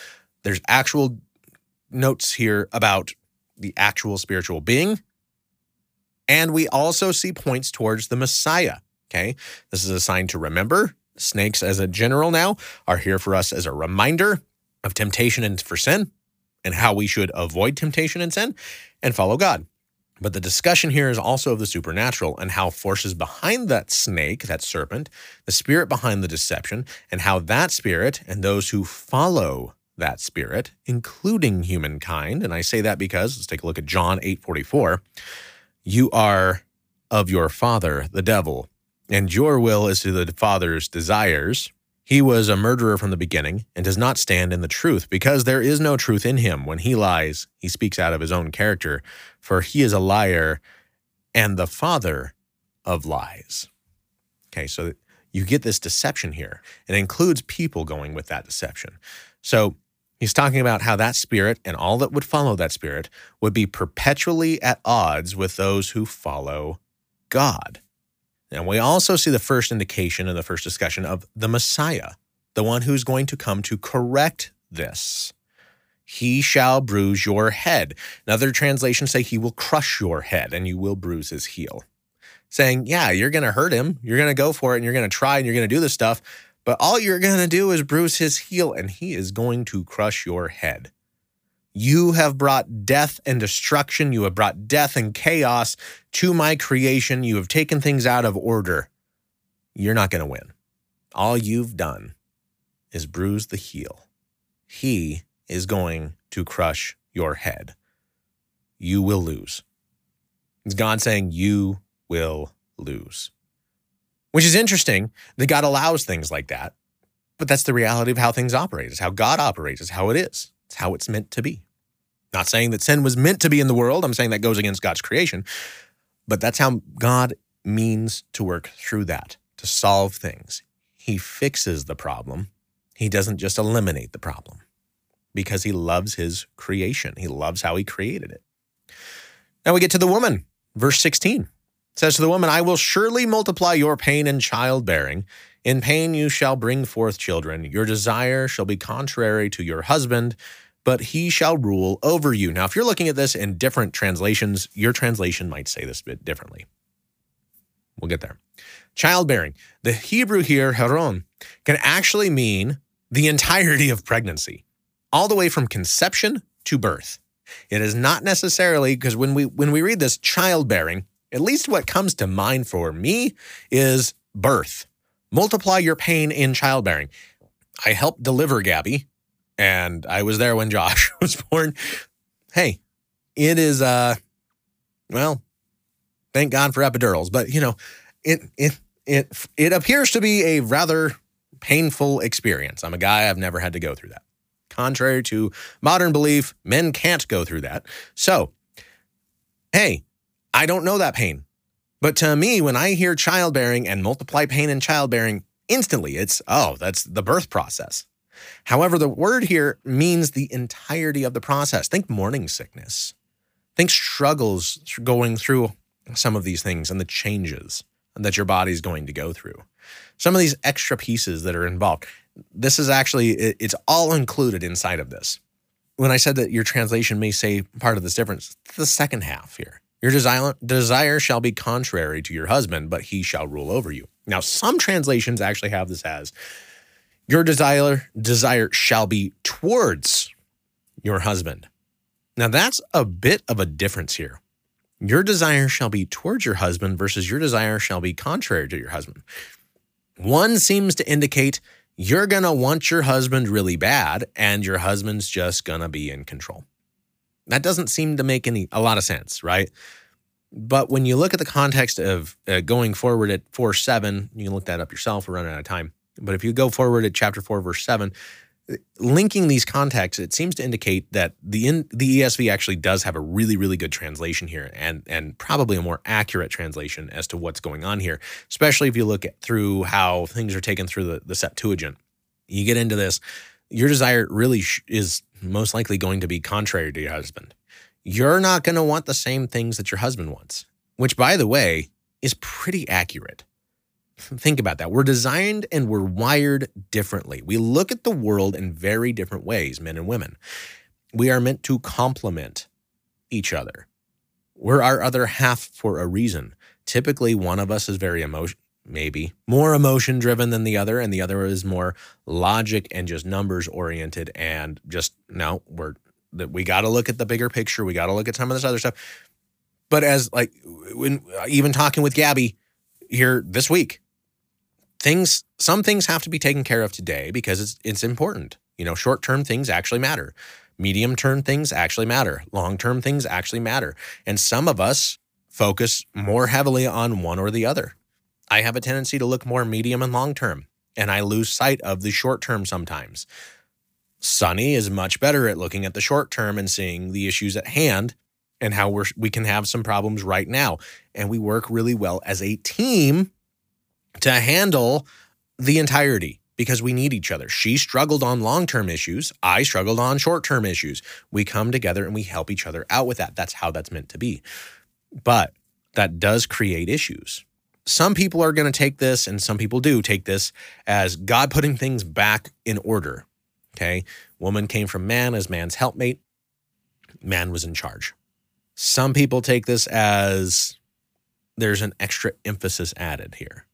there's actual notes here about the actual spiritual being, and we also see points towards the Messiah. Okay, this is a sign to remember Snakes, as a general, now are here for us as a reminder of temptation and for sin and how we should avoid temptation and sin and follow God. But the discussion here is also of the supernatural and how forces behind that snake, that serpent, the spirit behind the deception, and how that spirit and those who follow that spirit, including humankind, and I say that because let's take a look at John 8:44, you are of your father, the devil, and your will is to the Father's desires. He was a murderer from the beginning and does not stand in the truth, because there is no truth in him. When he lies, he speaks out of his own character, for he is a liar and the father of lies. Okay, so you get this deception here. It includes people going with that deception. So he's talking about how that spirit and all that would follow that spirit would be perpetually at odds with those who follow God. And we also see the first indication in the first discussion of the Messiah, the one who's going to come to correct this. He shall bruise your head. Another translations say he will crush your head and you will bruise his heel. Saying, yeah, you're going to hurt him. You're going to go for it and you're going to try and you're going to do this stuff. But all you're going to do is bruise his heel and he is going to crush your head. You have brought death and destruction. You have brought death and chaos to my creation. You have taken things out of order. You're not going to win. All you've done is bruise the heel. He is going to crush your head. You will lose. It's God saying, You will lose. Which is interesting that God allows things like that. But that's the reality of how things operate. It's how God operates. It's how it is. It's how it's meant to be. Not saying that sin was meant to be in the world. I'm saying that goes against God's creation. But that's how God means to work through that, to solve things. He fixes the problem. He doesn't just eliminate the problem because he loves his creation. He loves how he created it. Now we get to the woman. Verse 16 it says to the woman, I will surely multiply your pain in childbearing. In pain you shall bring forth children. Your desire shall be contrary to your husband, but he shall rule over you. Now, if you're looking at this in different translations, your translation might say this a bit differently. We'll get there. Childbearing. The Hebrew here, heron, can actually mean the entirety of pregnancy, all the way from conception to birth. It is not necessarily because when we when we read this childbearing, at least what comes to mind for me is birth. Multiply your pain in childbearing. I helped deliver Gabby, and I was there when Josh was born. Hey, it is uh well, thank God for epidurals, but you know, it it it it appears to be a rather painful experience. I'm a guy I've never had to go through that. Contrary to modern belief, men can't go through that. So, hey, I don't know that pain. But to me, when I hear childbearing and multiply pain in childbearing, instantly it's, oh, that's the birth process. However, the word here means the entirety of the process. Think morning sickness. Think struggles going through some of these things and the changes that your body's going to go through. Some of these extra pieces that are involved. This is actually, it's all included inside of this. When I said that your translation may say part of this difference, the second half here. Your desire, shall be contrary to your husband, but he shall rule over you. Now, some translations actually have this as your desire desire shall be towards your husband. Now that's a bit of a difference here. Your desire shall be towards your husband versus your desire shall be contrary to your husband. One seems to indicate you're going to want your husband really bad and your husband's just going to be in control. That doesn't seem to make any a lot of sense, right? But when you look at the context of uh, going forward at 4 7, you can look that up yourself. We're running out of time. But if you go forward at chapter 4, verse 7, linking these contexts, it seems to indicate that the in, the ESV actually does have a really, really good translation here and, and probably a more accurate translation as to what's going on here, especially if you look at through how things are taken through the, the Septuagint. You get into this, your desire really is most likely going to be contrary to your husband. You're not going to want the same things that your husband wants, which, by the way, is pretty accurate. Think about that. We're designed and we're wired differently. We look at the world in very different ways, men and women. We are meant to complement each other. We're our other half for a reason. Typically, one of us is very emotion, maybe more emotion driven than the other, and the other is more logic and just numbers oriented. And just no, we're that we got to look at the bigger picture. We got to look at some of this other stuff. But as like when even talking with Gabby here this week, things some things have to be taken care of today because it's it's important. You know, short-term things actually matter. Medium-term things actually matter. Long-term things actually matter. And some of us focus more heavily on one or the other. I have a tendency to look more medium and long-term, and I lose sight of the short-term sometimes. Sunny is much better at looking at the short term and seeing the issues at hand and how we're, we can have some problems right now. And we work really well as a team to handle the entirety because we need each other. She struggled on long term issues. I struggled on short term issues. We come together and we help each other out with that. That's how that's meant to be. But that does create issues. Some people are going to take this, and some people do take this as God putting things back in order. Okay. Woman came from man as man's helpmate. Man was in charge. Some people take this as there's an extra emphasis added here.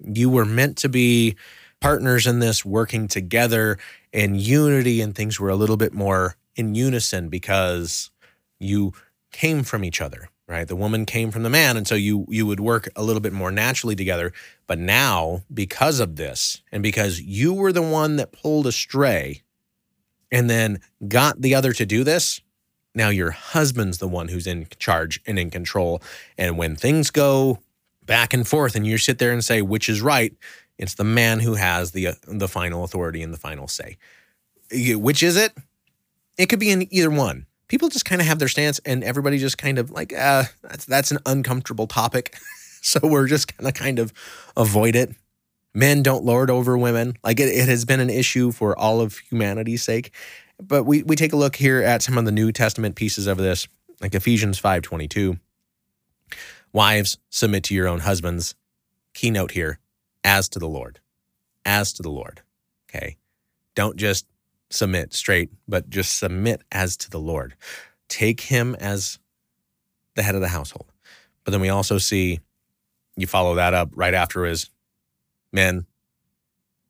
You were meant to be partners in this, working together in unity, and things were a little bit more in unison because you came from each other, right? The woman came from the man, and so you you would work a little bit more naturally together. But now, because of this, and because you were the one that pulled astray, and then got the other to do this, now your husband's the one who's in charge and in control. And when things go back and forth, and you sit there and say which is right, it's the man who has the uh, the final authority and the final say. Which is it? It could be in either one. People just kind of have their stance, and everybody just kind of like, uh, that's that's an uncomfortable topic, so we're just gonna kind of avoid it. Men don't lord over women. Like it, it has been an issue for all of humanity's sake. But we we take a look here at some of the New Testament pieces of this, like Ephesians five twenty two. Wives, submit to your own husbands. Keynote here, as to the Lord. As to the Lord. Okay. Don't just submit straight, but just submit as to the Lord. Take him as the head of the household. But then we also see you follow that up right after is men,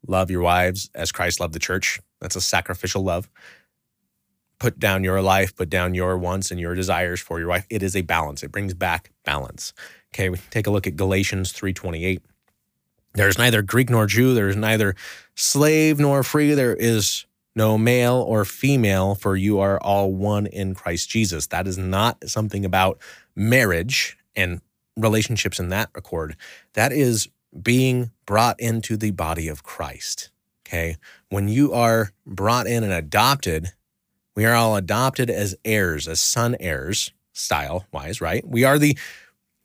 love your wives as Christ loved the church. That's a sacrificial love. Put down your life, put down your wants and your desires for your wife. It is a balance. It brings back balance. Okay, we take a look at Galatians 3:28. There's neither Greek nor Jew, there is neither slave nor free, there is no male or female, for you are all one in Christ Jesus. That is not something about marriage and relationships in that accord. That is being brought into the body of Christ. Okay. When you are brought in and adopted, we are all adopted as heirs, as son heirs, style wise, right? We are the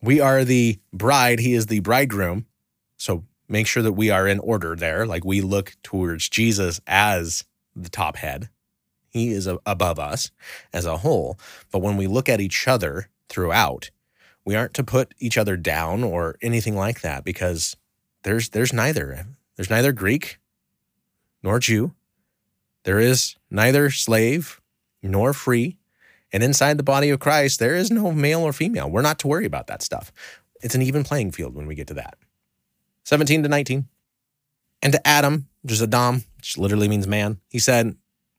we are the bride, he is the bridegroom. So make sure that we are in order there. Like we look towards Jesus as the top head. He is above us as a whole. But when we look at each other throughout, we aren't to put each other down or anything like that because there's there's neither. There's neither Greek nor Jew. There is neither slave nor free. And inside the body of Christ, there is no male or female. We're not to worry about that stuff. It's an even playing field when we get to that. 17 to 19. And to Adam, which is Adam, which literally means man, he said,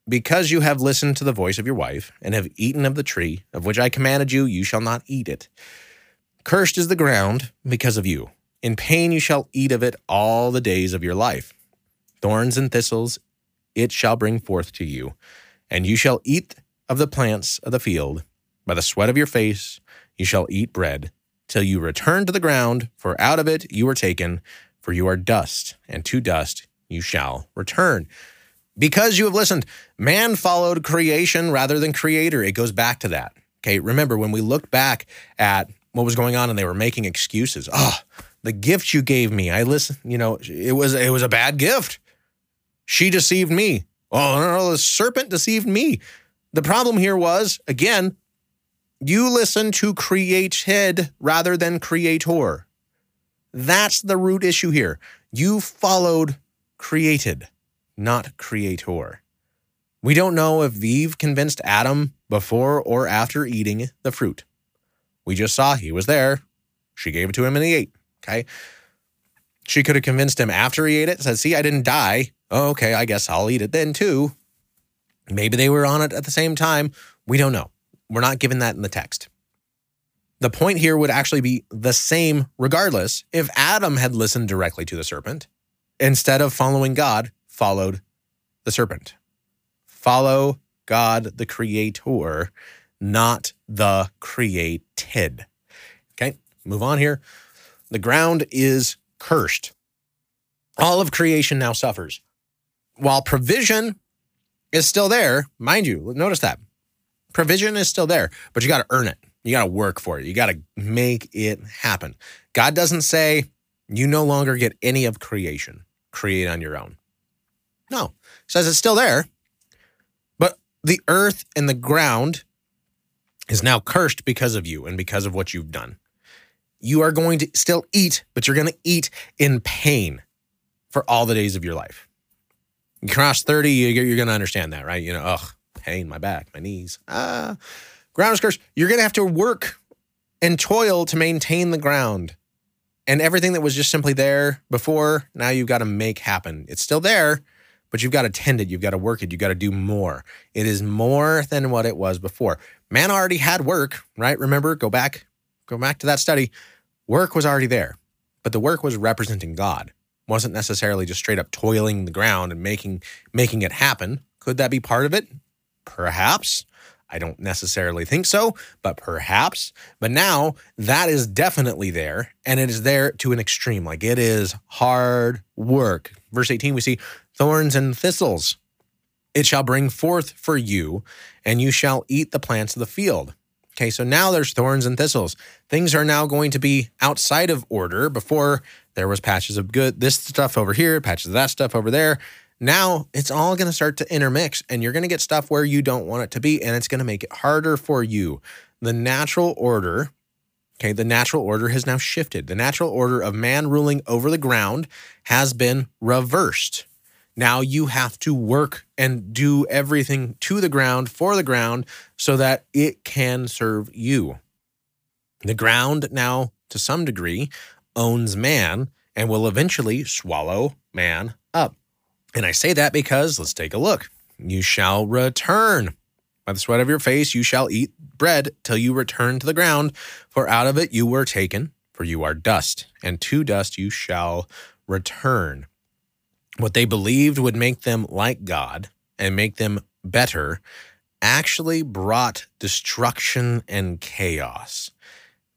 Because you have listened to the voice of your wife and have eaten of the tree of which I commanded you, you shall not eat it. Cursed is the ground because of you. In pain you shall eat of it all the days of your life. Thorns and thistles it shall bring forth to you, and you shall eat of the plants of the field. By the sweat of your face you shall eat bread, till you return to the ground, for out of it you were taken, for you are dust, and to dust you shall return. Because you have listened, man followed creation rather than creator. It goes back to that. Okay, remember when we looked back at what was going on and they were making excuses. Oh, the gift you gave me. I listen, you know, it was it was a bad gift. She deceived me. Oh, no, no, the serpent deceived me. The problem here was, again, you listen to created rather than creator. That's the root issue here. You followed created, not creator. We don't know if Eve convinced Adam before or after eating the fruit. We just saw he was there. She gave it to him and he ate. Okay. She could have convinced him after he ate it, said, See, I didn't die. Oh, okay, I guess I'll eat it then too. Maybe they were on it at the same time. We don't know. We're not given that in the text. The point here would actually be the same regardless if Adam had listened directly to the serpent instead of following God, followed the serpent. Follow God, the creator, not the created. Okay, move on here. The ground is cursed. All of creation now suffers. While provision is still there, mind you, notice that provision is still there, but you got to earn it. You got to work for it. You got to make it happen. God doesn't say you no longer get any of creation, create on your own. No, says it's still there, but the earth and the ground is now cursed because of you and because of what you've done. You are going to still eat, but you're going to eat in pain for all the days of your life. You cross 30, you're going to understand that, right? You know, ugh, pain, my back, my knees. Ah, ground is cursed. You're going to have to work and toil to maintain the ground. And everything that was just simply there before, now you've got to make happen. It's still there, but you've got to tend it, you've got to work it, you've got to do more. It is more than what it was before. Man already had work, right? Remember, go back, go back to that study. Work was already there, but the work was representing God. Wasn't necessarily just straight up toiling the ground and making making it happen. Could that be part of it? Perhaps. I don't necessarily think so, but perhaps. But now that is definitely there, and it is there to an extreme. Like it is hard work. Verse 18, we see thorns and thistles. It shall bring forth for you, and you shall eat the plants of the field. Okay, so now there's thorns and thistles. Things are now going to be outside of order. Before there was patches of good, this stuff over here, patches of that stuff over there. Now it's all going to start to intermix and you're going to get stuff where you don't want it to be and it's going to make it harder for you. The natural order, okay, the natural order has now shifted. The natural order of man ruling over the ground has been reversed. Now you have to work and do everything to the ground for the ground so that it can serve you. The ground now, to some degree, owns man and will eventually swallow man up. And I say that because let's take a look. You shall return. By the sweat of your face, you shall eat bread till you return to the ground, for out of it you were taken, for you are dust, and to dust you shall return. What they believed would make them like God and make them better actually brought destruction and chaos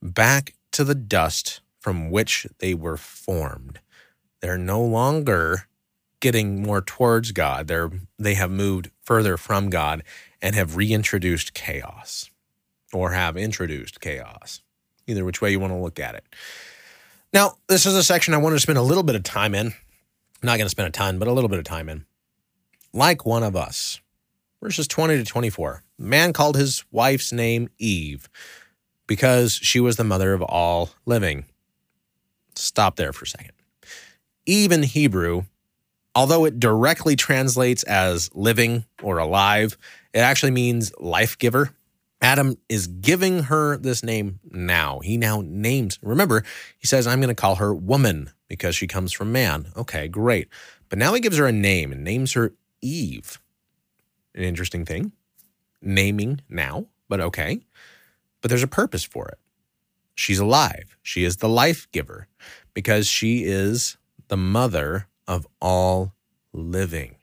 back to the dust from which they were formed. They're no longer getting more towards God. They're they have moved further from God and have reintroduced chaos or have introduced chaos. Either which way you want to look at it. Now, this is a section I want to spend a little bit of time in. I'm not going to spend a ton, but a little bit of time in. Like one of us. Verses 20 to 24. Man called his wife's name Eve because she was the mother of all living. Stop there for a second. Eve in Hebrew Although it directly translates as living or alive, it actually means life giver. Adam is giving her this name now. He now names, remember, he says, I'm going to call her woman because she comes from man. Okay, great. But now he gives her a name and names her Eve. An interesting thing. Naming now, but okay. But there's a purpose for it. She's alive. She is the life giver because she is the mother of all living.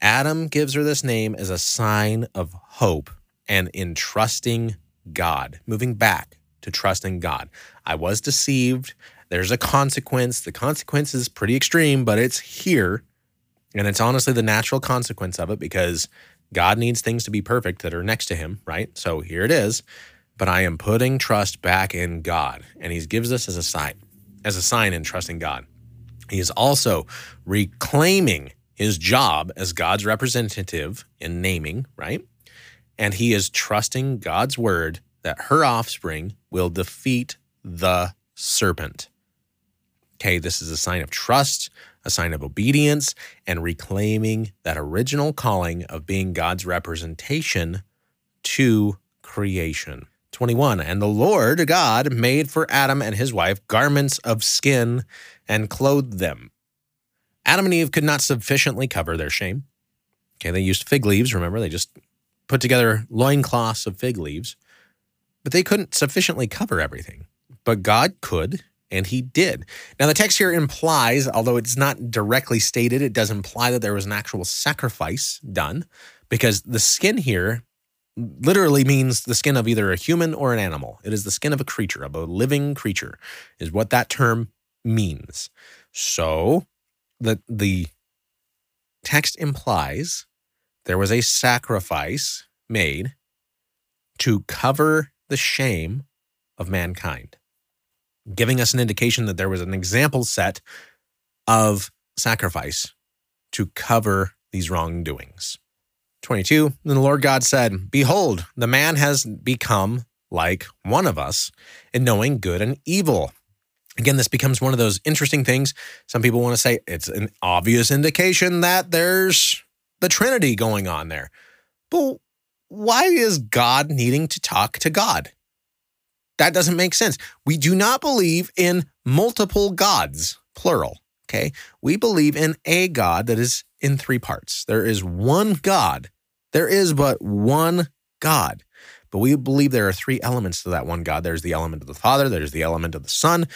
Adam gives her this name as a sign of hope and in trusting God, moving back to trusting God. I was deceived. There's a consequence. The consequence is pretty extreme, but it's here. And it's honestly the natural consequence of it because God needs things to be perfect that are next to him, right? So here it is. But I am putting trust back in God. And he gives this as a sign, as a sign in trusting God. He is also reclaiming his job as God's representative in naming, right? And he is trusting God's word that her offspring will defeat the serpent. Okay, this is a sign of trust, a sign of obedience, and reclaiming that original calling of being God's representation to creation. 21 And the Lord God made for Adam and his wife garments of skin and clothed them. Adam and Eve could not sufficiently cover their shame. Okay, they used fig leaves, remember? They just put together loincloths of fig leaves, but they couldn't sufficiently cover everything. But God could, and he did. Now, the text here implies, although it's not directly stated, it does imply that there was an actual sacrifice done because the skin here literally means the skin of either a human or an animal. It is the skin of a creature, of a living creature, is what that term means. So the the text implies there was a sacrifice made to cover the shame of mankind, giving us an indication that there was an example set of sacrifice to cover these wrongdoings. 22 Then the Lord God said, Behold, the man has become like one of us in knowing good and evil. Again, this becomes one of those interesting things. Some people want to say it's an obvious indication that there's the Trinity going on there. But why is God needing to talk to God? That doesn't make sense. We do not believe in multiple gods, plural. Okay. We believe in a God that is in three parts. There is one God. There is but one God. But we believe there are three elements to that one God. There's the element of the Father, there's the element of the Son,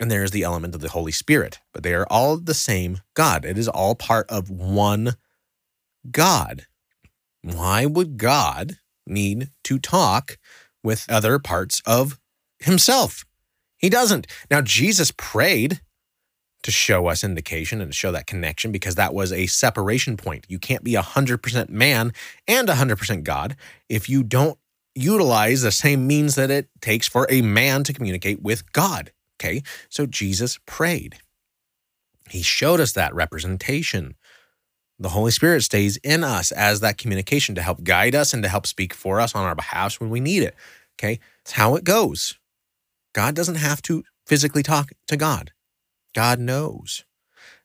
and there's the element of the Holy Spirit. But they are all the same God. It is all part of one God. Why would God need to talk with other parts of himself? He doesn't. Now, Jesus prayed to show us indication and to show that connection because that was a separation point. You can't be 100% man and 100% God if you don't utilize the same means that it takes for a man to communicate with God. Okay, so Jesus prayed. He showed us that representation. The Holy Spirit stays in us as that communication to help guide us and to help speak for us on our behalf when we need it. Okay, it's how it goes. God doesn't have to physically talk to God. God knows.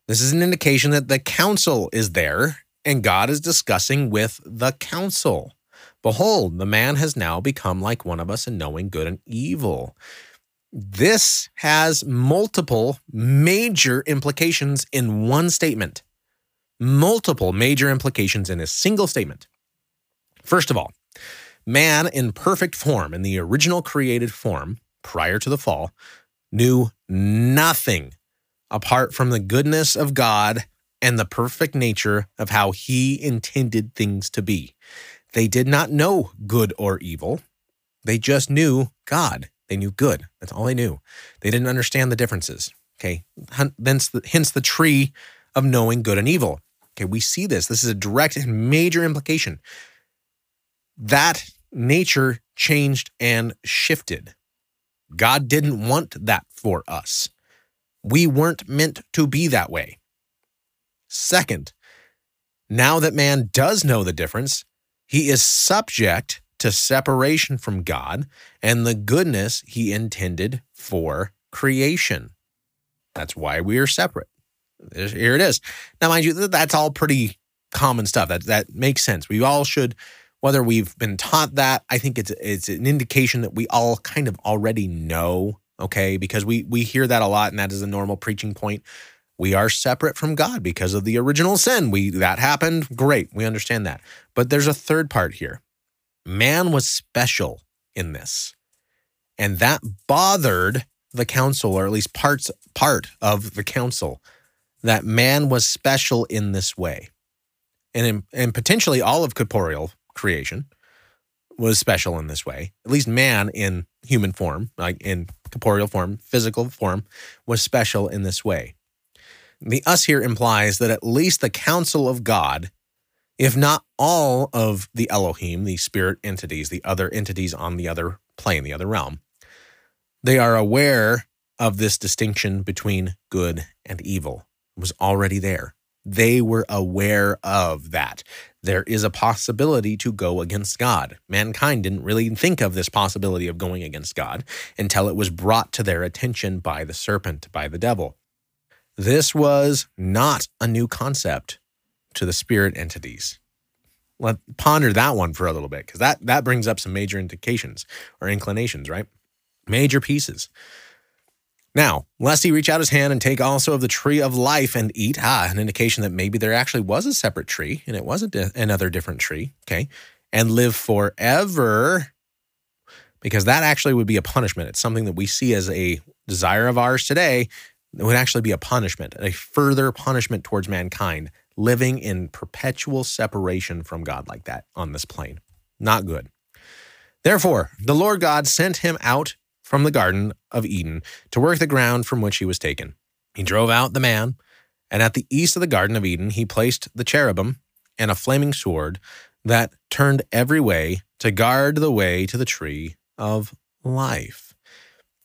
This is an indication that the council is there and God is discussing with the council. Behold, the man has now become like one of us in knowing good and evil. This has multiple major implications in one statement. Multiple major implications in a single statement. First of all, man in perfect form, in the original created form prior to the fall, knew nothing apart from the goodness of God and the perfect nature of how he intended things to be. They did not know good or evil. They just knew God. They knew good. That's all they knew. They didn't understand the differences. Okay. Hence the, hence the tree of knowing good and evil. Okay. We see this. This is a direct and major implication. That nature changed and shifted. God didn't want that for us. We weren't meant to be that way. Second, now that man does know the difference, he is subject to separation from God and the goodness he intended for creation. That's why we are separate. Here it is. Now, mind you, that's all pretty common stuff. That that makes sense. We all should, whether we've been taught that, I think it's it's an indication that we all kind of already know okay? Because we we hear that a lot, and that is a normal preaching point. We are separate from God because of the original sin. We that happened. Great, we understand that. But there's a third part here. Man was special in this, and that bothered the council, or at least parts part of the council, that man was special in this way, and in, and potentially all of corporeal creation was special in this way. At least man in human form, like in corporeal form, physical form, was special in this way. The us here implies that at least the council of God, if not all of the Elohim, the spirit entities, the other entities on the other plane, the other realm, they are aware of this distinction between good and evil. It was already there. They were aware of that there is a possibility to go against God. Mankind didn't really think of this possibility of going against God until it was brought to their attention by the serpent, by the devil. This was not a new concept to the spirit entities. Let ponder that one for a little bit because that that brings up some major indications or inclinations, right? Major pieces. Now, lest he reach out his hand and take also of the tree of life and eat, ah, an indication that maybe there actually was a separate tree and it wasn't another different tree, okay, and live forever, because that actually would be a punishment. It's something that we see as a desire of ours today. It would actually be a punishment, a further punishment towards mankind, living in perpetual separation from God like that on this plane. Not good. Therefore, the Lord God sent him out from the Garden of Eden to work the ground from which he was taken. He drove out the man, and at the east of the Garden of Eden, he placed the cherubim and a flaming sword that turned every way to guard the way to the tree of life.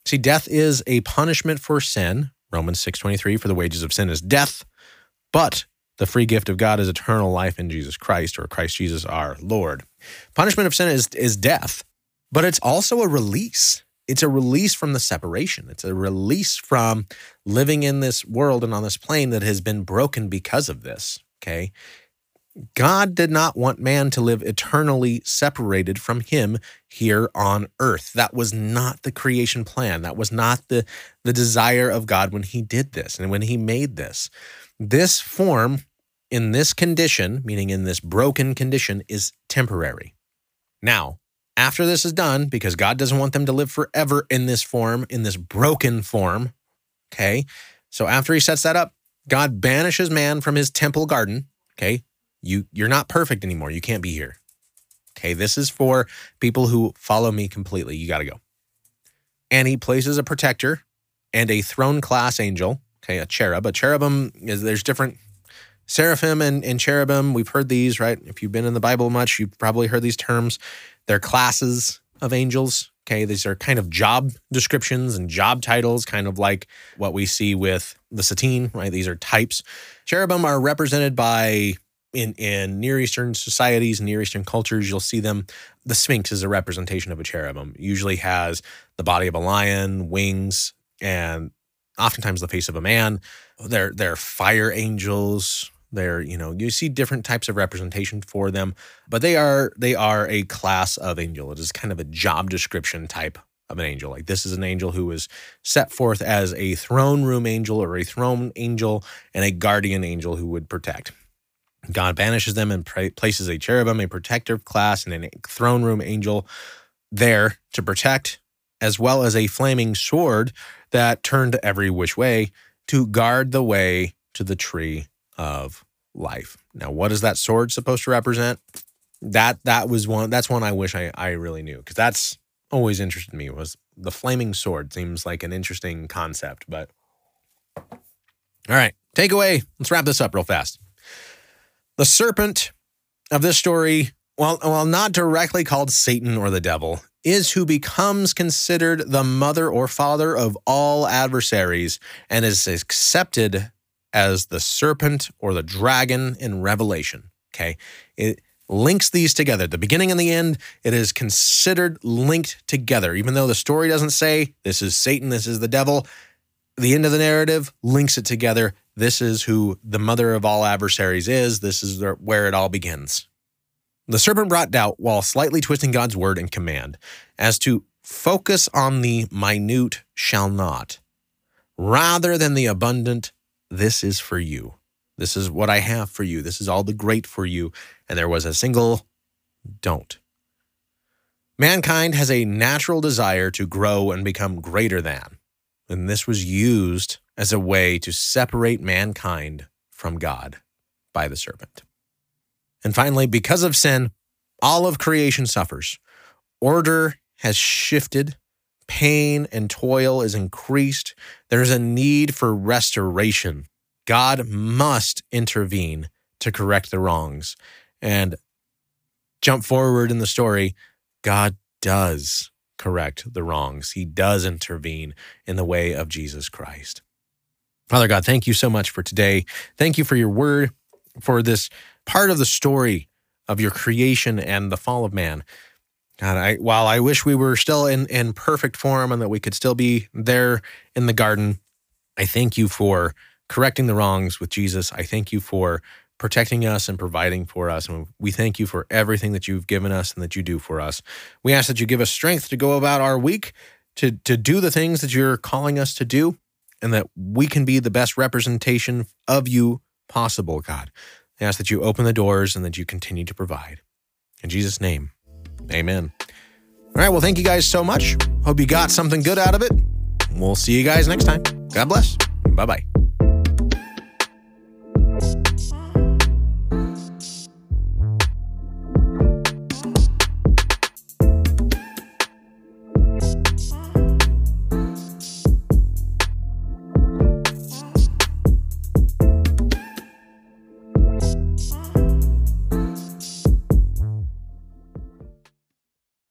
See, death is a punishment for sin. Romans 6:23 for the wages of sin is death, but the free gift of God is eternal life in Jesus Christ or Christ Jesus our Lord. Punishment of sin is is death, but it's also a release it's a release from the separation. It's a release from living in this world and on this plane that has been broken because of this. Okay. God did not want man to live eternally separated from him here on earth. That was not the creation plan. That was not the, the desire of God when he did this and when he made this. This form in this condition, meaning in this broken condition, is temporary. Now, after this is done, because God doesn't want them to live forever in this form, in this broken form, okay? So after he sets that up, God banishes man from his temple garden, okay? You you're not perfect anymore. You can't be here. Okay, this is for people who follow me completely. You got to go. And he places a protector and a throne class angel, okay, a cherub. A cherubim is there's different seraphim and, and cherubim. We've heard these, right? If you've been in the Bible much, you've probably heard these terms. They're classes of angels. Okay, these are kind of job descriptions and job titles, kind of like what we see with the Satan, right? These are types. Cherubim are represented by in in Near Eastern societies, Near Eastern cultures, you'll see them. The Sphinx is a representation of a cherubim. Usually has the body of a lion, wings, and oftentimes the face of a man. They're they're fire angels. They're you know you see different types of representation for them, but they are they are a class of angel. It is kind of a job description type of an angel. Like this is an angel who is set forth as a throne room angel or a throne angel and a guardian angel who would protect. God banishes them and places a cherubim, a protective class, and a throne room angel there to protect, as well as a flaming sword that turned every which way to guard the way to the tree of life. Now, what is that sword supposed to represent? That that was one. That's one I wish I I really knew because that's always interested me. Was the flaming sword seems like an interesting concept, but all right, takeaway. Let's wrap this up real fast. The serpent of this story, while, while not directly called Satan or the devil, is who becomes considered the mother or father of all adversaries and is accepted as the serpent or the dragon in Revelation. Okay. It links these together. The beginning and the end, it is considered linked together. Even though the story doesn't say this is Satan, this is the devil, the end of the narrative links it together. This is who the mother of all adversaries is. This is where it all begins. The serpent brought doubt while slightly twisting God's word and command as to focus on the minute shall not, rather than the abundant, this is for you. This is what I have for you. This is all the great for you. And there was a single don't. Mankind has a natural desire to grow and become greater than and this was used as a way to separate mankind from God by the serpent. And finally, because of sin, all of creation suffers. Order has shifted, pain and toil is increased. There's a need for restoration. God must intervene to correct the wrongs. And jump forward in the story, God does correct the wrongs. He does intervene in the way of Jesus Christ. Father God, thank you so much for today. Thank you for your word, for this part of the story of your creation and the fall of man. God, I, while I wish we were still in, in perfect form and that we could still be there in the garden, I thank you for correcting the wrongs with Jesus. I thank you for protecting us and providing for us. And we thank you for everything that you've given us and that you do for us. We ask that you give us strength to go about our week, to, to do the things that you're calling us to do, and that we can be the best representation of you possible, God. I ask that you open the doors and that you continue to provide. In Jesus' name, amen. All right. Well, thank you guys so much. Hope you got something good out of it. We'll see you guys next time. God bless. Bye bye.